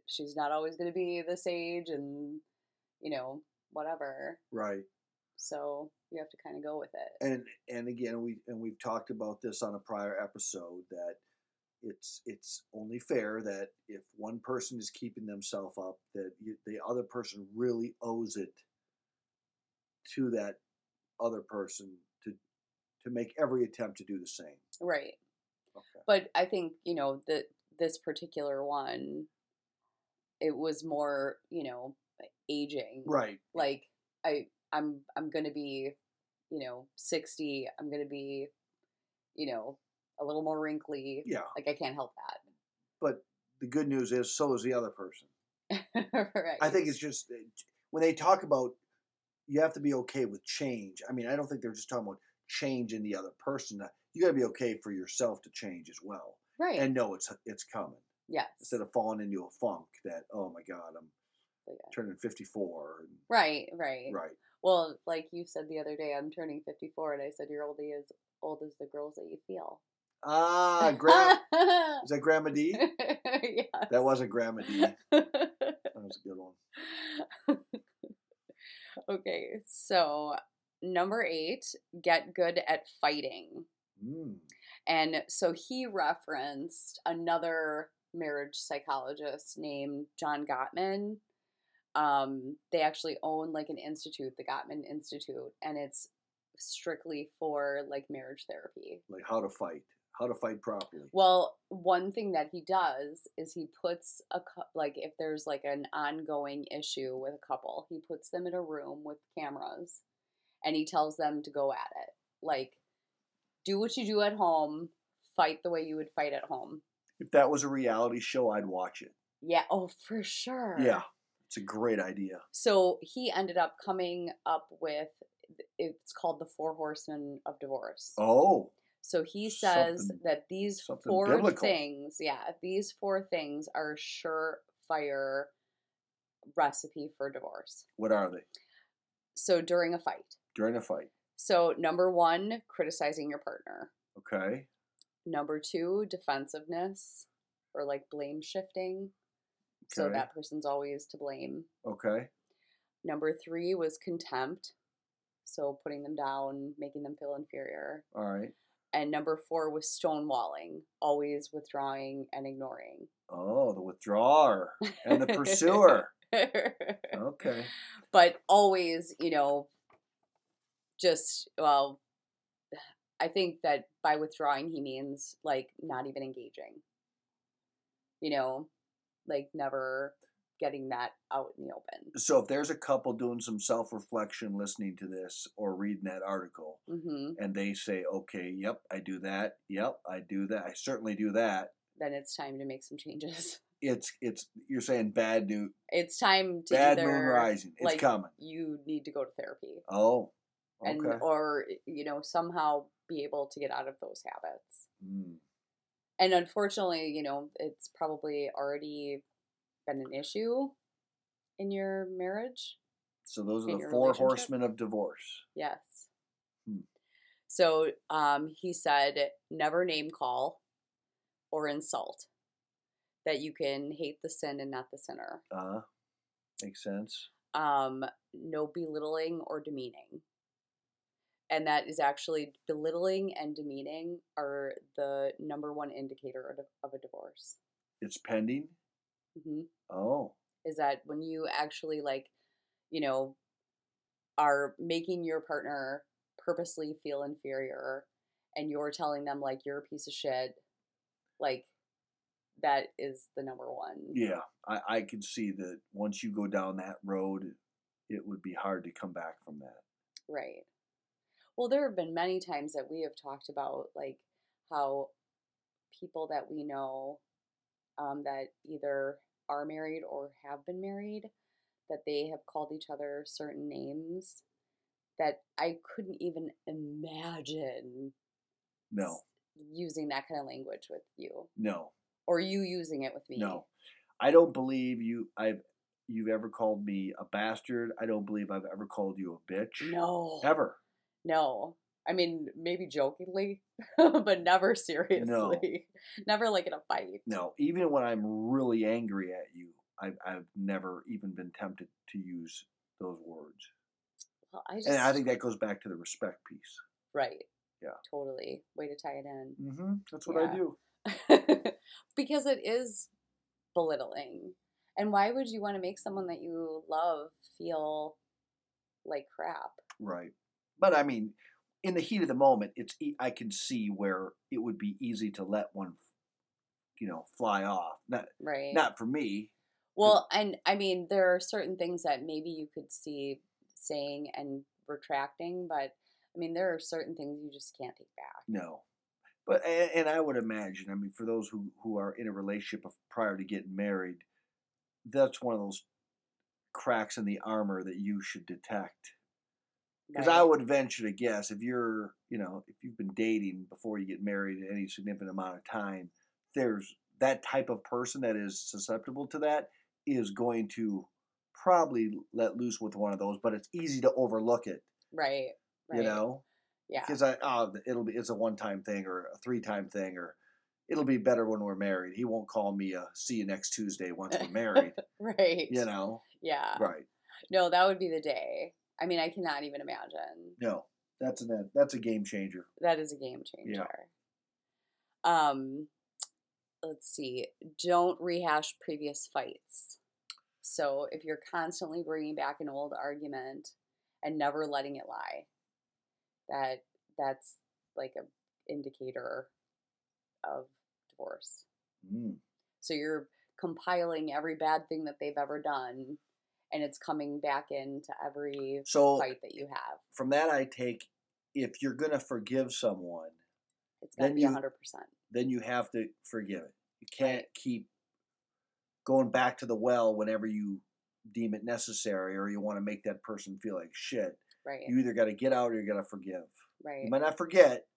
she's not always going to be this age and you know whatever. Right. so you have to kind of go with it. And and again we and we've talked about this on a prior episode that it's it's only fair that if one person is keeping themselves up that you, the other person really owes it to that other person to to make every attempt to do the same. Right but i think you know that this particular one it was more you know aging. Right. Like i i'm i'm going to be you know 60 i'm going to be you know a little more wrinkly. Yeah. Like i can't help that. But the good news is so is the other person. Right. i think it's just uh, when they talk about you have to be okay with change. I mean i don't think they're just talking about change in the other person you got to be okay for yourself to change as well right. and know it's it's coming Yeah. instead of falling into a funk that oh my god I'm Like, uh, turning 54 Right, right. right Well, like you said the other day, I'm turning 54, and I said you're old as old as the girls that you feel. ah gra- is that Grandma D yes. that wasn't Grandma D that was a good one okay, so number eight, get good at fighting. Mm. And so he referenced another marriage psychologist named John Gottman. Um, they actually own like an institute, the Gottman Institute, and it's strictly for like marriage therapy. like how to fight how to fight properly Well, one thing that he does is he puts a like if there's like an ongoing issue with a couple, he puts them in a room with cameras and he tells them to go at it. Like do what you do at home, fight the way you would fight at home. if that was a reality show I'd watch it Yeah, oh for sure. yeah it's a great idea So he ended up coming up with it's called the Four Horsemen of Divorce. oh So he says Something- that these four biblical. things, yeah, these four things are a surefire recipe for divorce. what are they So during a fight. during a fight So number one, criticizing your partner. okay Number two, defensiveness or like blame shifting. So that person's always to blame. okay Number three was contempt. So putting them down, making them feel inferior. all right And number four was stonewalling, always withdrawing and ignoring. oh the withdrawer and the pursuer okay but always, you know, just, well, I think that by withdrawing, he means like not even engaging. You know, like never getting that out in the open. So if there's a couple doing some self-reflection listening to this or reading that article hmm and they say, "Okay, yep, I do that. Yep, I do that. I certainly do that." Then it's time to make some changes. It's it's you're saying bad news, It's time to bad either, moon rising. It's like, coming. You need to go to therapy. Oh, and or you know somehow be able to get out of those habits Mm. and unfortunately you know it's probably already been an issue in your marriage So those are the four horsemen of divorce. yes Hmm. so um he said never name call or insult that you can hate the sin and not the sinner Uh, makes sense. um, no belittling or demeaning. And that is actually belittling and demeaning are the number one indicator of a- divorce. It's pending. hmm Oh, Is that when you actually like, you know, are making your partner purposely feel inferior and you're telling them like you're a piece of shit, like that is the number one. yeah. I I can see that once you go down that road, it would be hard to come back from that. Right. Well, there have been many times that we have talked about like how people that we know um, that either are married or have been married that they have called each other certain names that I couldn't even imagine No, using that kind of language with you no, or you using it with me. no. I don't believe you. I've you've ever called me a bastard. I don't believe I've ever called you a bitch. No. Ever. No. I mean, maybe jokingly, but never seriously. No. Never like in a fight. No, even when I'm really angry at you, I've, I've never even been tempted to use those words. Well, I just And I think that goes back to the respect piece. right. Yeah. Totally. Way to tie it in. Mm-hmm. That's what I do. because it is belittling. And why would you want to make someone that you love feel like crap? Right. But I mean, in the heat of the moment, it's e- I can see where it would be easy to let one, you know, fly off. Not Right. not for me. well, and I mean, there are certain things that maybe you could see saying and retracting, but I mean, there are certain things you just can't take back. No. But and, and I would imagine, I mean, for those who who are in a relationship of, prior to getting married, that's one of those cracks in the armor that you should detect. Because I would venture to guess if you're, you know, if you've been dating before you get married any significant amount of time, there's that type of person that is susceptible to that is going to probably let loose with one of those, but it's easy to overlook it, Right. Right. you know? Yeah. Because I oh it'll be it's a one time thing or a three time thing or it'll be better when we're married. He won't call me a see you next Tuesday once we're married. Right. you know? Yeah. Right. No, that would be the day. I mean, I cannot even imagine. No. That's an that's a game changer. That is a game changer. Yeah. Um, let's see. Don't rehash previous fights. So if you're constantly bringing back an old argument and never letting it lie, that that's like a indicator of divorce. Mm. So you're compiling every bad thing that they've ever done, and it's coming back into every So fight that you have. from that I take if you're gonna forgive someone, It's got to Then be you- hundred percent. then you have to forgive it. You can't Right. keep going back to the well whenever you deem it necessary or you want to make that person feel like shit. Right. You either got to get out or you got to forgive. right. You might not forget,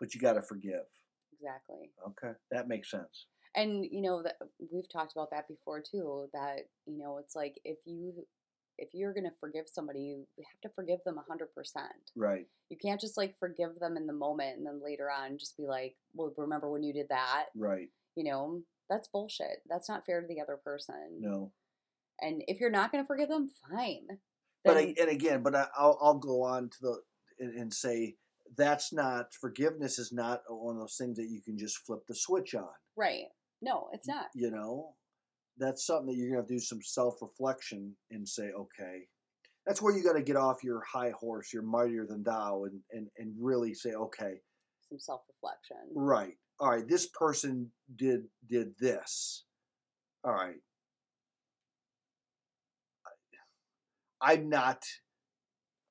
but you got to forgive. Exactly. Okay, that makes sense. And you know that we've talked about that before too. That you know, it's like if you if you're gonna forgive somebody, you have to forgive them hundred percent. Right. You can't just like forgive them in the moment and then later on just be like, "Well, remember when you did that?" Right. You know, that's bullshit. That's not fair to the other person. No. And if you're not gonna forgive them, fine. But I, and again, but I, I'll I'll go on to the and, and say that's not forgiveness is not one of those things that you can just flip the switch on. right? No, it's not. you know that's something that you're gonna to do some self-reflection and say okay that's where you got to get off your high horse you're mightier than thou and, and and really say okay Some self reflection. right all right this person did did this all right i'm not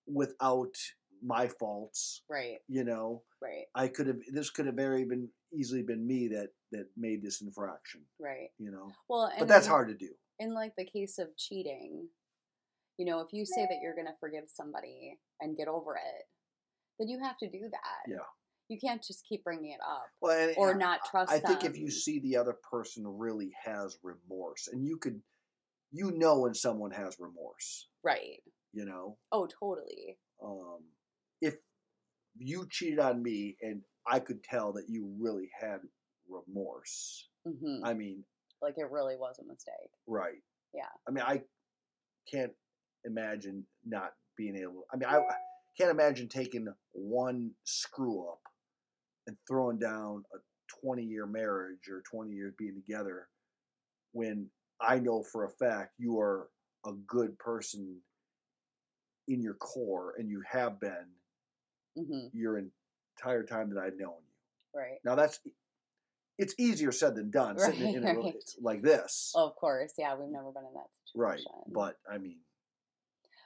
without my faults Right. you know Right. i could have this could have very been easily been me that that made this infraction Right. you know Well, and but that's hard to do in like the case of cheating, you know, if you say that you're going to forgive somebody and get over it, then you have to do that. Yeah. You can't just keep bringing it up well, and, or and not trust I think if you see the other person really has remorse, and you could, you know, when someone has remorse, Right. you know, Oh, totally. um, if you cheated on me and I could tell that you really had remorse, hmm I mean, like it really was a mistake. right? Yeah. I mean, I can't imagine not being able. I mean, I can't imagine taking one screw up and throwing down a 20 year marriage or 20 years being together when I know for a fact you are a good person in your core and you have been hmm your entire time that I've known you. Right. Now that's it's easier said than done sitting in Right, a, right. like this. Oh, of course. Yeah, we've never been in that situation. right. But I mean,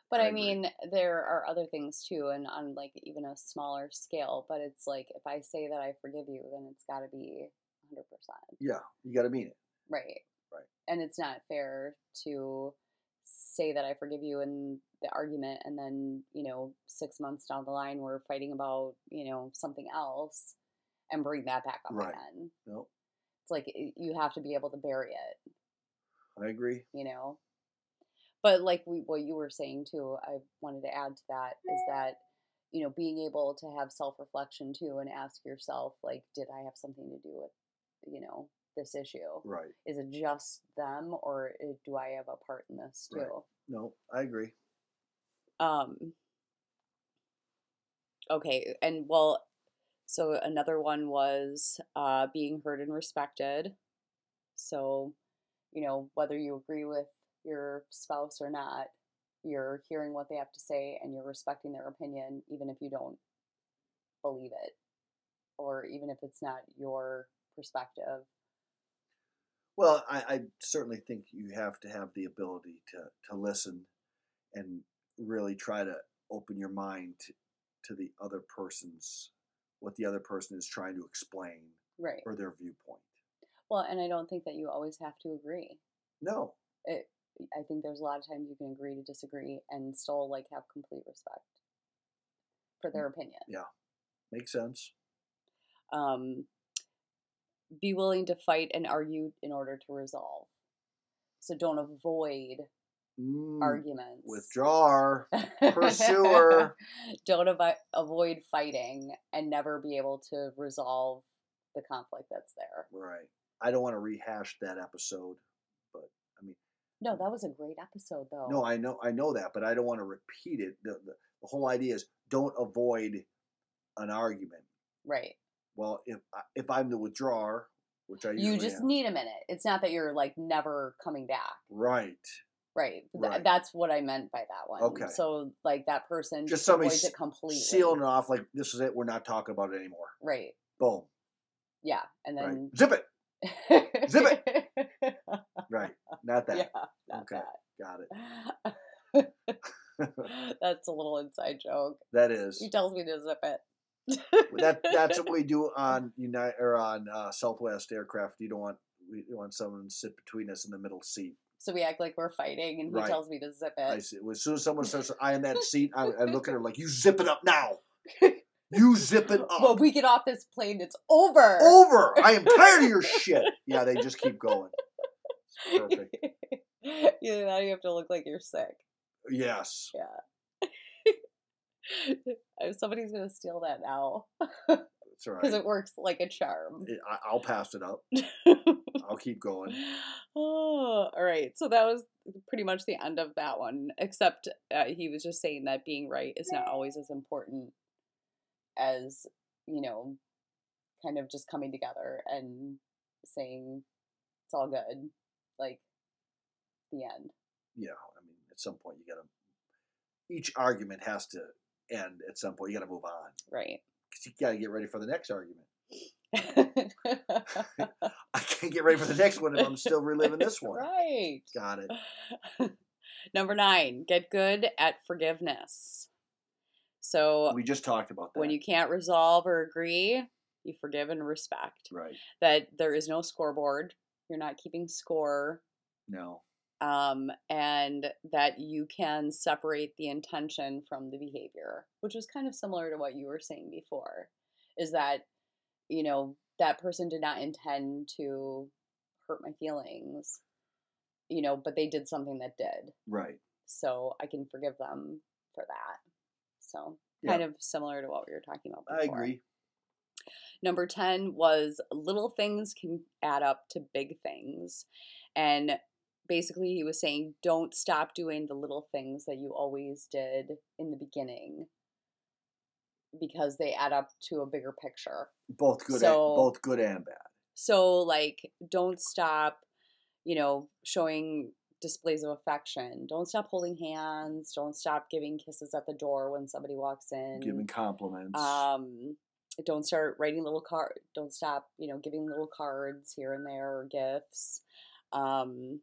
But I I, agree. mean, there are other things too, and on like even a smaller scale. But it's like if I say that I forgive you, then it's got to be hundred percent. yeah, you got to mean it. Right. Right. And it's not fair to say that I forgive you in the argument and then, you know, six months down the line we're fighting about, you know, something else and bring that back up Right. again. No, It's like you have to be able to bury it, I agree. you know? But like we, what you were saying too, I wanted to add to that is that, you know, being able to have self reflection too and ask yourself, like, did I have something to do with, you know, this issue? Right. is it just them or do I have a part in this too? Right. No, I agree. Um Okay, and well so another one was uh being heard and respected. So, you know, whether you agree with your spouse or not, you're hearing what they have to say and you're respecting their opinion even if you don't believe it or even if it's not your perspective. Well, I, I certainly think you have to have the ability to, to listen and really try to open your mind to, to the other person's what the other person is trying to explain Right. or their viewpoint. Well, and I don't think that you always have to agree. No, it I think there's a lot of times you can agree to disagree and still like have complete respect for their opinion. Yeah. Makes sense. Um be willing to fight and argue in order to resolve. So don't avoid Mm, arguments. Withdraw. pursuer. don't avi- avoid fighting and never be able to resolve the conflict that's there. Right. I don't want to rehash that episode, but I mean, No, that was a great episode though. no, I know, I know that, but I don't want to repeat it. The, the, the whole idea is don't avoid an argument. right. Well, if I- if I'm the withdrawer, which I You just am, need a minute. It's not that you're like never coming back. right, Right. Th- That's what I meant by that one. Okay. So like that person Just just somebody avoids it completely. sealing it off like this is it. We're not talking about it anymore. Right. Boom. Yeah. And Right. then Zip it. Zip it. Right. Not that. yeah. Not Okay. Got it. That's a little inside joke. That is. He tells me to zip it. That that's what we do on Unite or on uh, Southwest aircraft. You don't want we don't want someone to sit between us in the middle seat. So we act like we're fighting, and he Right. tells me to zip I it. see. As soon as someone says I am that seat, I, I look at her like you zip it up now. You zip it up. Well, we get off this plane, it's over. Over. I am tired of your shit. Yeah, they just keep going. Perfect. yeah, now you have to look like you're sick. Yes. If Somebody's gonna steal that now That's all because right. it works like a charm. I, I'll pass it up. I'll keep going. oh, all right. So that was pretty much the end of that one. Except uh, he was just saying that being right is not always as important as you know, kind of just coming together and saying it's all good, like the end. Yeah. I mean, at some point you gotta. Each argument has to end at some point. You gotta move on Right. because you gotta get ready for the next argument. I can't get ready for the next one if I'm still reliving this one. right. Got it. Number nine, get good at forgiveness. So We just talked about that. when you can't resolve or agree, you forgive and respect. right. That there is no scoreboard. You're not keeping score. No. Um, and that you can separate the intention from the behavior, which was kind of similar to what you were saying before. Is that, you know, that person did not intend to hurt my feelings, you know, but they did something that did. Right. So I can forgive them for that. So Yeah. kind of similar to what we were talking about I agree. Number 10 was little things can add up to big things. And basically, he was saying, don't stop doing the little things that you always did in the beginning because they add up to a bigger picture. Both good. So- and, both good and bad. So, like, don't stop, you know, showing displays of affection. Don't stop holding hands. Don't stop giving kisses at the door when somebody walks in. Giving compliments. um don't start writing little card don't stop you know giving little cards here and there or gifts um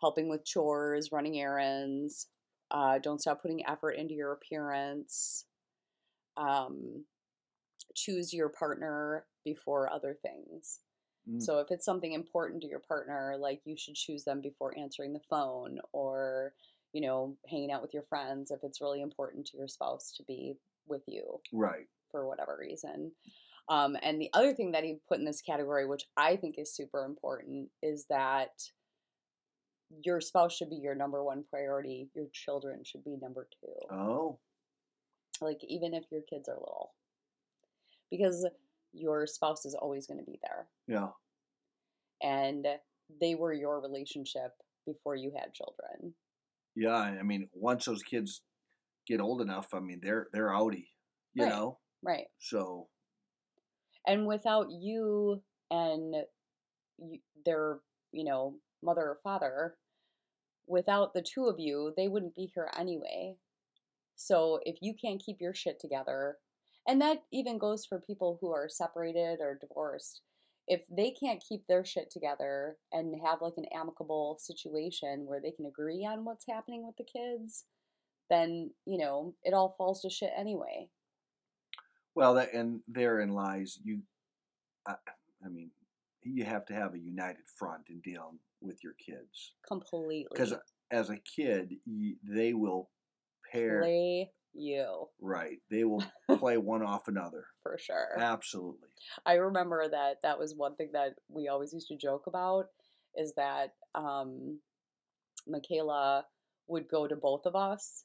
helping with chores running errands uh don't stop putting effort into your appearance um choose your partner before other things Mm. so if it's something important to your partner like you should choose them before answering the phone or you know hanging out with your friends if it's really important to your spouse to be with you right. for whatever reason. Um, and the other thing that he put in this category, which I think is super important, is that your spouse should be your number one priority. Your children should be number two. Oh. Like, even if your kids are little, because your spouse is always going to be there. Yeah. And they were your relationship before you had children. Yeah. I mean, once those kids get old enough, I mean, they're they're outie. You Right. know. Right. So and without you and you, their you know mother or father without the two of you they wouldn't be here anyway so if you can't keep your shit together and that even goes for people who are separated or divorced if they can't keep their shit together and have like an amicable situation where they can agree on what's happening with the kids then you know it all falls to shit anyway well, that and therein lies you. I, I mean, you have to have a united front in dealing with your kids completely because as a kid, you, they will pair play you Right. They will play one off another. for sure. Absolutely. I remember that that was one thing that we always used to joke about is that um, Michaela would go to both of us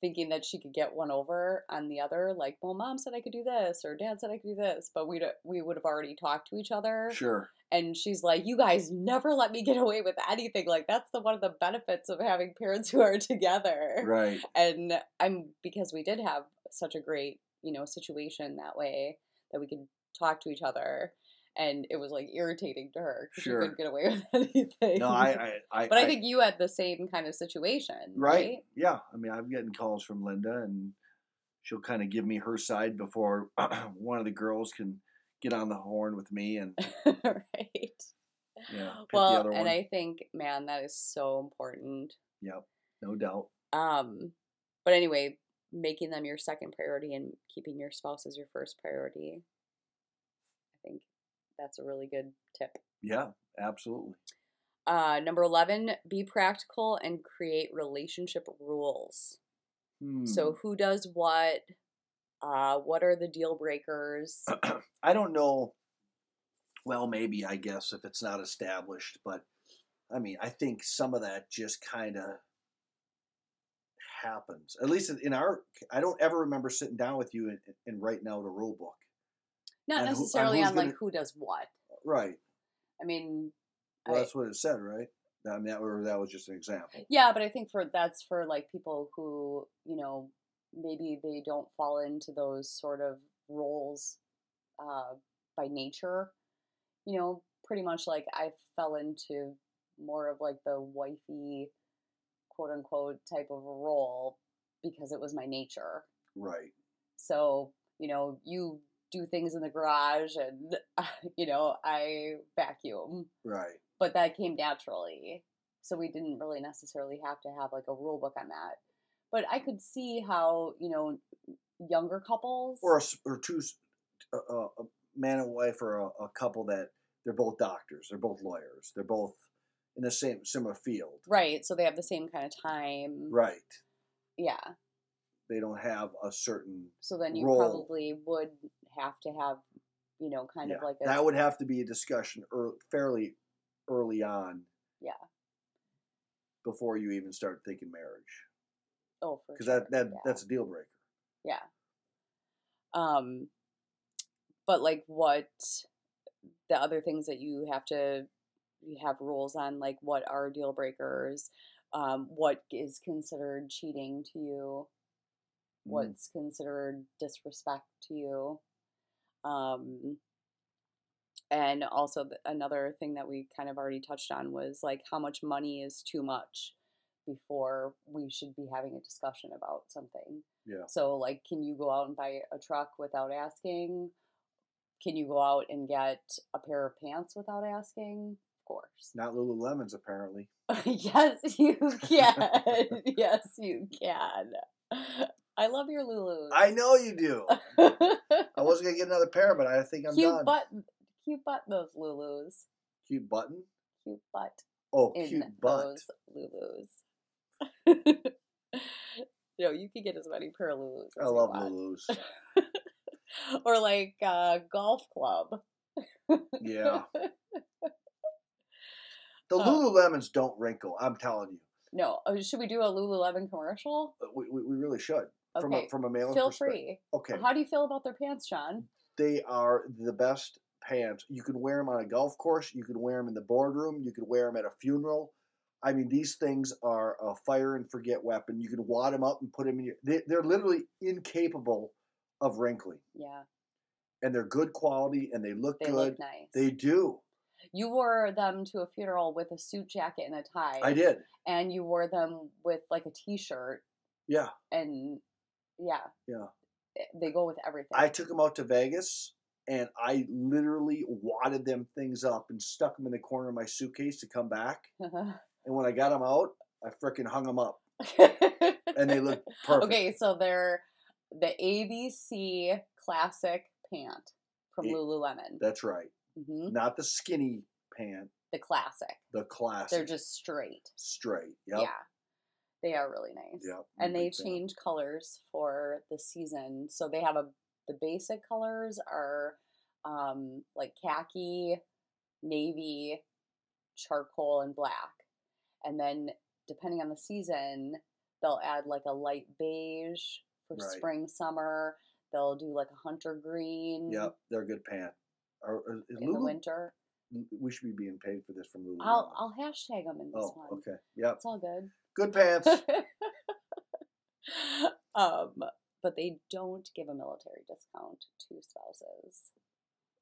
thinking that she could get one over on the other like well mom said i could do this or dad said i could do this but we'd we would have already talked to each other Sure. and she's like you guys never let me get away with anything like that's the one of the benefits of having parents who are together Right. and i'm because we did have such a great you know situation that way that we could talk to each other and it was like irritating to her because Sure. she couldn't get away with anything No, I, I, I but i think you had the same kind of situation right. right, Yeah. I mean, I'm getting calls from Linda, and she'll kind of give me her side before one of the girls can get on the horn with me and right yeah. Well and i think man that is so important Yep. No doubt. um but anyway making them your second priority and keeping your spouse as your first priority i think that's a really good tip Yeah. Absolutely. Uh, number 11, be practical and create relationship rules. Hmm. So, who does what? Uh, what are the deal breakers? I don't know. Well, maybe I guess if it's not established, but I mean, I think some of that just kind of happens. At least in our, I don't ever remember sitting down with you and, and writing out a rule book. Not And necessarily who's on gonna- like who does what. Right. I mean, Well, I- that's what it said, right? I mean, that, or that was just an example. yeah, but I think for that's for like people who, you know, maybe they don't fall into those sort of roles uh, by nature. You know, pretty much like I fell into more of like the wifey, quote unquote, type of role because it was my nature. Right. So, you know, you do things in the garage and, you know, I vacuum Right. but that came naturally. So we didn't really necessarily have to have like a rule book on that. But I could see how, you know, younger couples Or a, or two, a a man and wife, or a, a couple that they're both doctors, they're both lawyers, they're both in the same similar field. right, so they have the same kind of time. Right. Yeah. They don't have a certain So then you Role. probably would have to have, you know, kind yeah, of like a that would have to be a discussion ear fairly early on. Yeah. Before you even start thinking marriage, oh for because sure. that that yeah. that's a deal breaker. Yeah. Um but like what the other things that you have to you have rules on like what are deal breakers, um what is considered cheating to you, Mm. what's considered disrespect to you. Um and also th- another thing that we kind of already touched on was like how much money is too much before we should be having a discussion about something. Yeah. So, like, can you go out and buy a truck without asking? Can you go out and get a pair of pants without asking? Of course. Not Lululemons, apparently. yes, you can. yes, you can. I love your Lulus. I know you do. I wasn't gonna get another pair, but I think I'm cute done. butt, cute butt. Those Lulus. Cute button. Cute butt Oh, cute butt. those Lulus. no, you can get as many pair of Lulus. I love. Lulus. or like uh, golf club. Yeah. The Uh, Lululemons don't wrinkle. I'm telling you. No, oh, should we do a Lululemon commercial? Uh, We, we, we really should. From a from a male feel perspective. free. Okay. How do you feel about their pants, John? They are the best pants. You can wear them on a golf course. You can wear them in the boardroom. You can wear them at a funeral. I mean, these things are a fire and forget weapon. You can wad them up and put them in your. They, they're literally incapable of wrinkling, Yeah, and they're good quality and they look good. they good. look nice. They do. you wore them to a funeral with a suit jacket and a tie. I did. And you wore them with like a t-shirt Yeah. and yeah. Yeah. Eh, They go with everything. I took them out to Vegas and I literally wadded them things up and stuck them in the corner of my suitcase to come back. And when I got them out, I freaking hung them up and they look perfect. Okay, so they're the ABC classic pant from A- Lululemon. That's right. hmm Not the skinny pant, The classic. the classic. They're just straight. straight. Yep. Yeah. They are really nice. Yeah, and they change colors for the season. So they have a the basic colors are um like khaki, navy, charcoal, and black. And then depending on the season, they'll add like a light beige for Right. spring, summer. They'll do like a hunter green Yep, they're a good pant. Or, or in the winter. We should be being paid for this from Lulu. I'll I'll hashtag them in this oh, one. okay. Yep. It's all good. Good pants. um, but they don't give a military discount to spouses,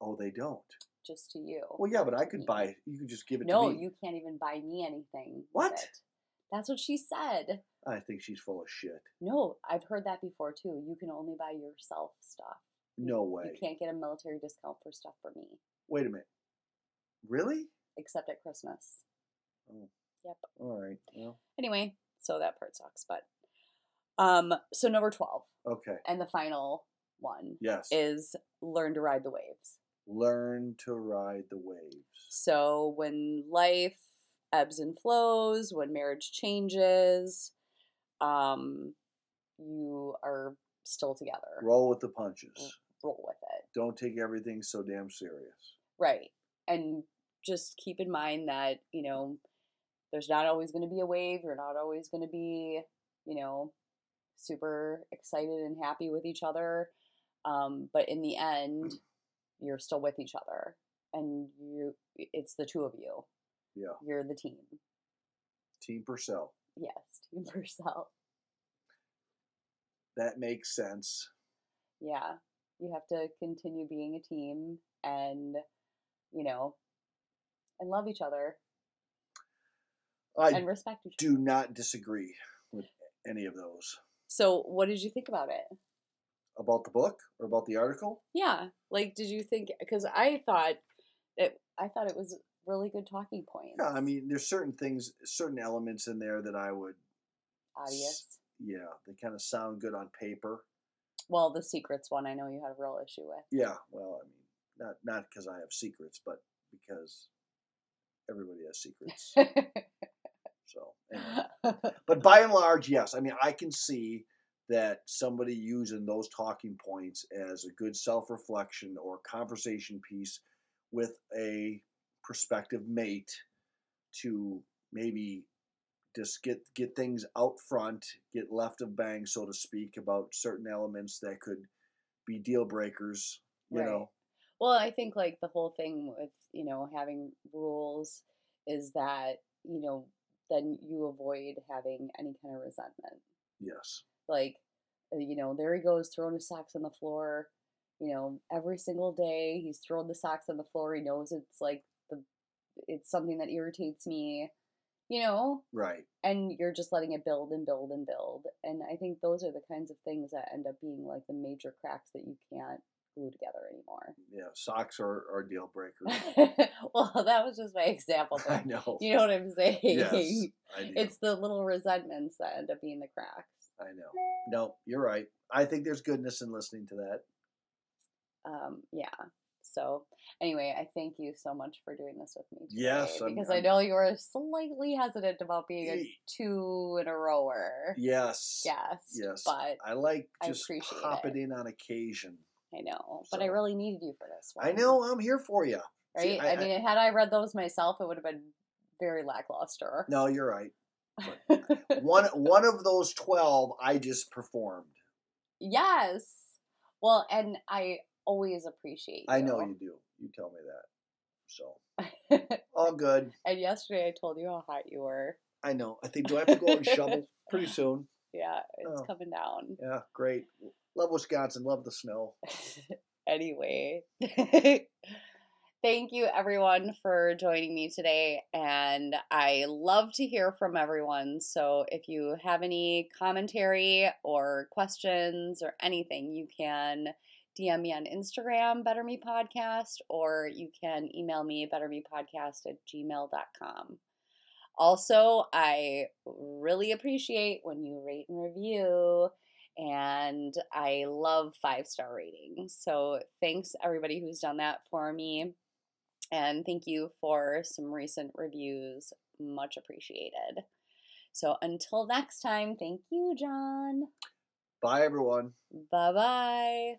oh, they don't. just to you. Well, yeah, but I could me. buy. You could just give it No, to me. you can't even buy me anything. What? That's what she said. I think she's full of shit. No, I've heard that before too. You can only buy yourself stuff. No way. You can't get a military discount for stuff for me, Wait a minute. Really? except at Christmas. All right. Well, Anyway, so that part sucks. But um, so number twelve okay. and the final one Yes. is learn to ride the waves. Learn to ride the waves. So when life ebbs and flows, when marriage changes, um, you are still together. Roll with the punches. Roll with it. Don't take everything so damn serious. Right. And just keep in mind that, you know, there's not always going to be a wave. You're not always going to be, you know, super excited and happy with each other. Um, but in the end, you're still with each other. And you, it's the two of you. Yeah. You're the team. Team Purcell. Yes, team Purcell. That makes sense. Yeah. You have to continue being a team and, you know, and love each other I and respect each other. do not disagree with any of those. So, what did you think about it? About the book or about the article? Yeah, like, did you think? Because I thought it. I thought it was really good talking points. Yeah, I mean, there's certain things, certain elements in there that I would, obvious. yeah, they kind of sound good on paper. Well, the secrets one, I know you had a real issue with. Yeah, well, I mean, not not because I have secrets, but because everybody has secrets. so, anyway. but by and large, yes. I mean, I can see that somebody using those talking points as a good self reflection or conversation piece with a prospective mate to maybe just get get things out front, get left of bang, so to speak, about certain elements that could be deal breakers. You Right. know, well, I think like the whole thing with you know having rules is that you know then you avoid having any kind of resentment. yes, like uh, you know there he goes throwing his socks on the floor. You know every single day he's throwing the socks on the floor. He knows it's like the it's something that irritates me you know? Right. and you're just letting it build and build and build. And i think those are the kinds of things that end up being like the major cracks that you can't glue together anymore Yeah, socks are, are deal breakers. well that was just my example I know. you know what i'm saying Yes, I do. it's the little resentments that end up being the cracks I know. No, you're right. I think there's goodness in listening to that. um, yeah. So anyway, I thank you so much for doing this with me. Today, Yes, I'm- because i I'm- know you were slightly hesitant about being a two in a rower. Yes. Yes. Yes. But I like just popping it. in on occasion. I know. But I really needed you for this one. I know. I'm here for you. Right? See, I, I- mean, had I read those myself, it would have been very lackluster. No, you're right. One one of those twelve, I just performed. yes. Well, and I always appreciate you. I know you do. You tell me that. So all good. and yesterday I told you how hot you were. I know. I think do I have to go and shovel pretty soon? Yeah, it's Oh. coming down. Yeah, great. Love Wisconsin. Love the snow. anyway, thank you everyone for joining me today. And I love to hear from everyone. So if you have any commentary or questions or anything, you can DM me on Instagram, Better Me Podcast, or you can email me, bettermepodcast at gmail.com. Also, I really appreciate when you rate and review and I love five star ratings. So thanks everybody who's done that for me. And thank you for some recent reviews. Much appreciated. So until next time, thank you, John. Bye, everyone. Bye bye.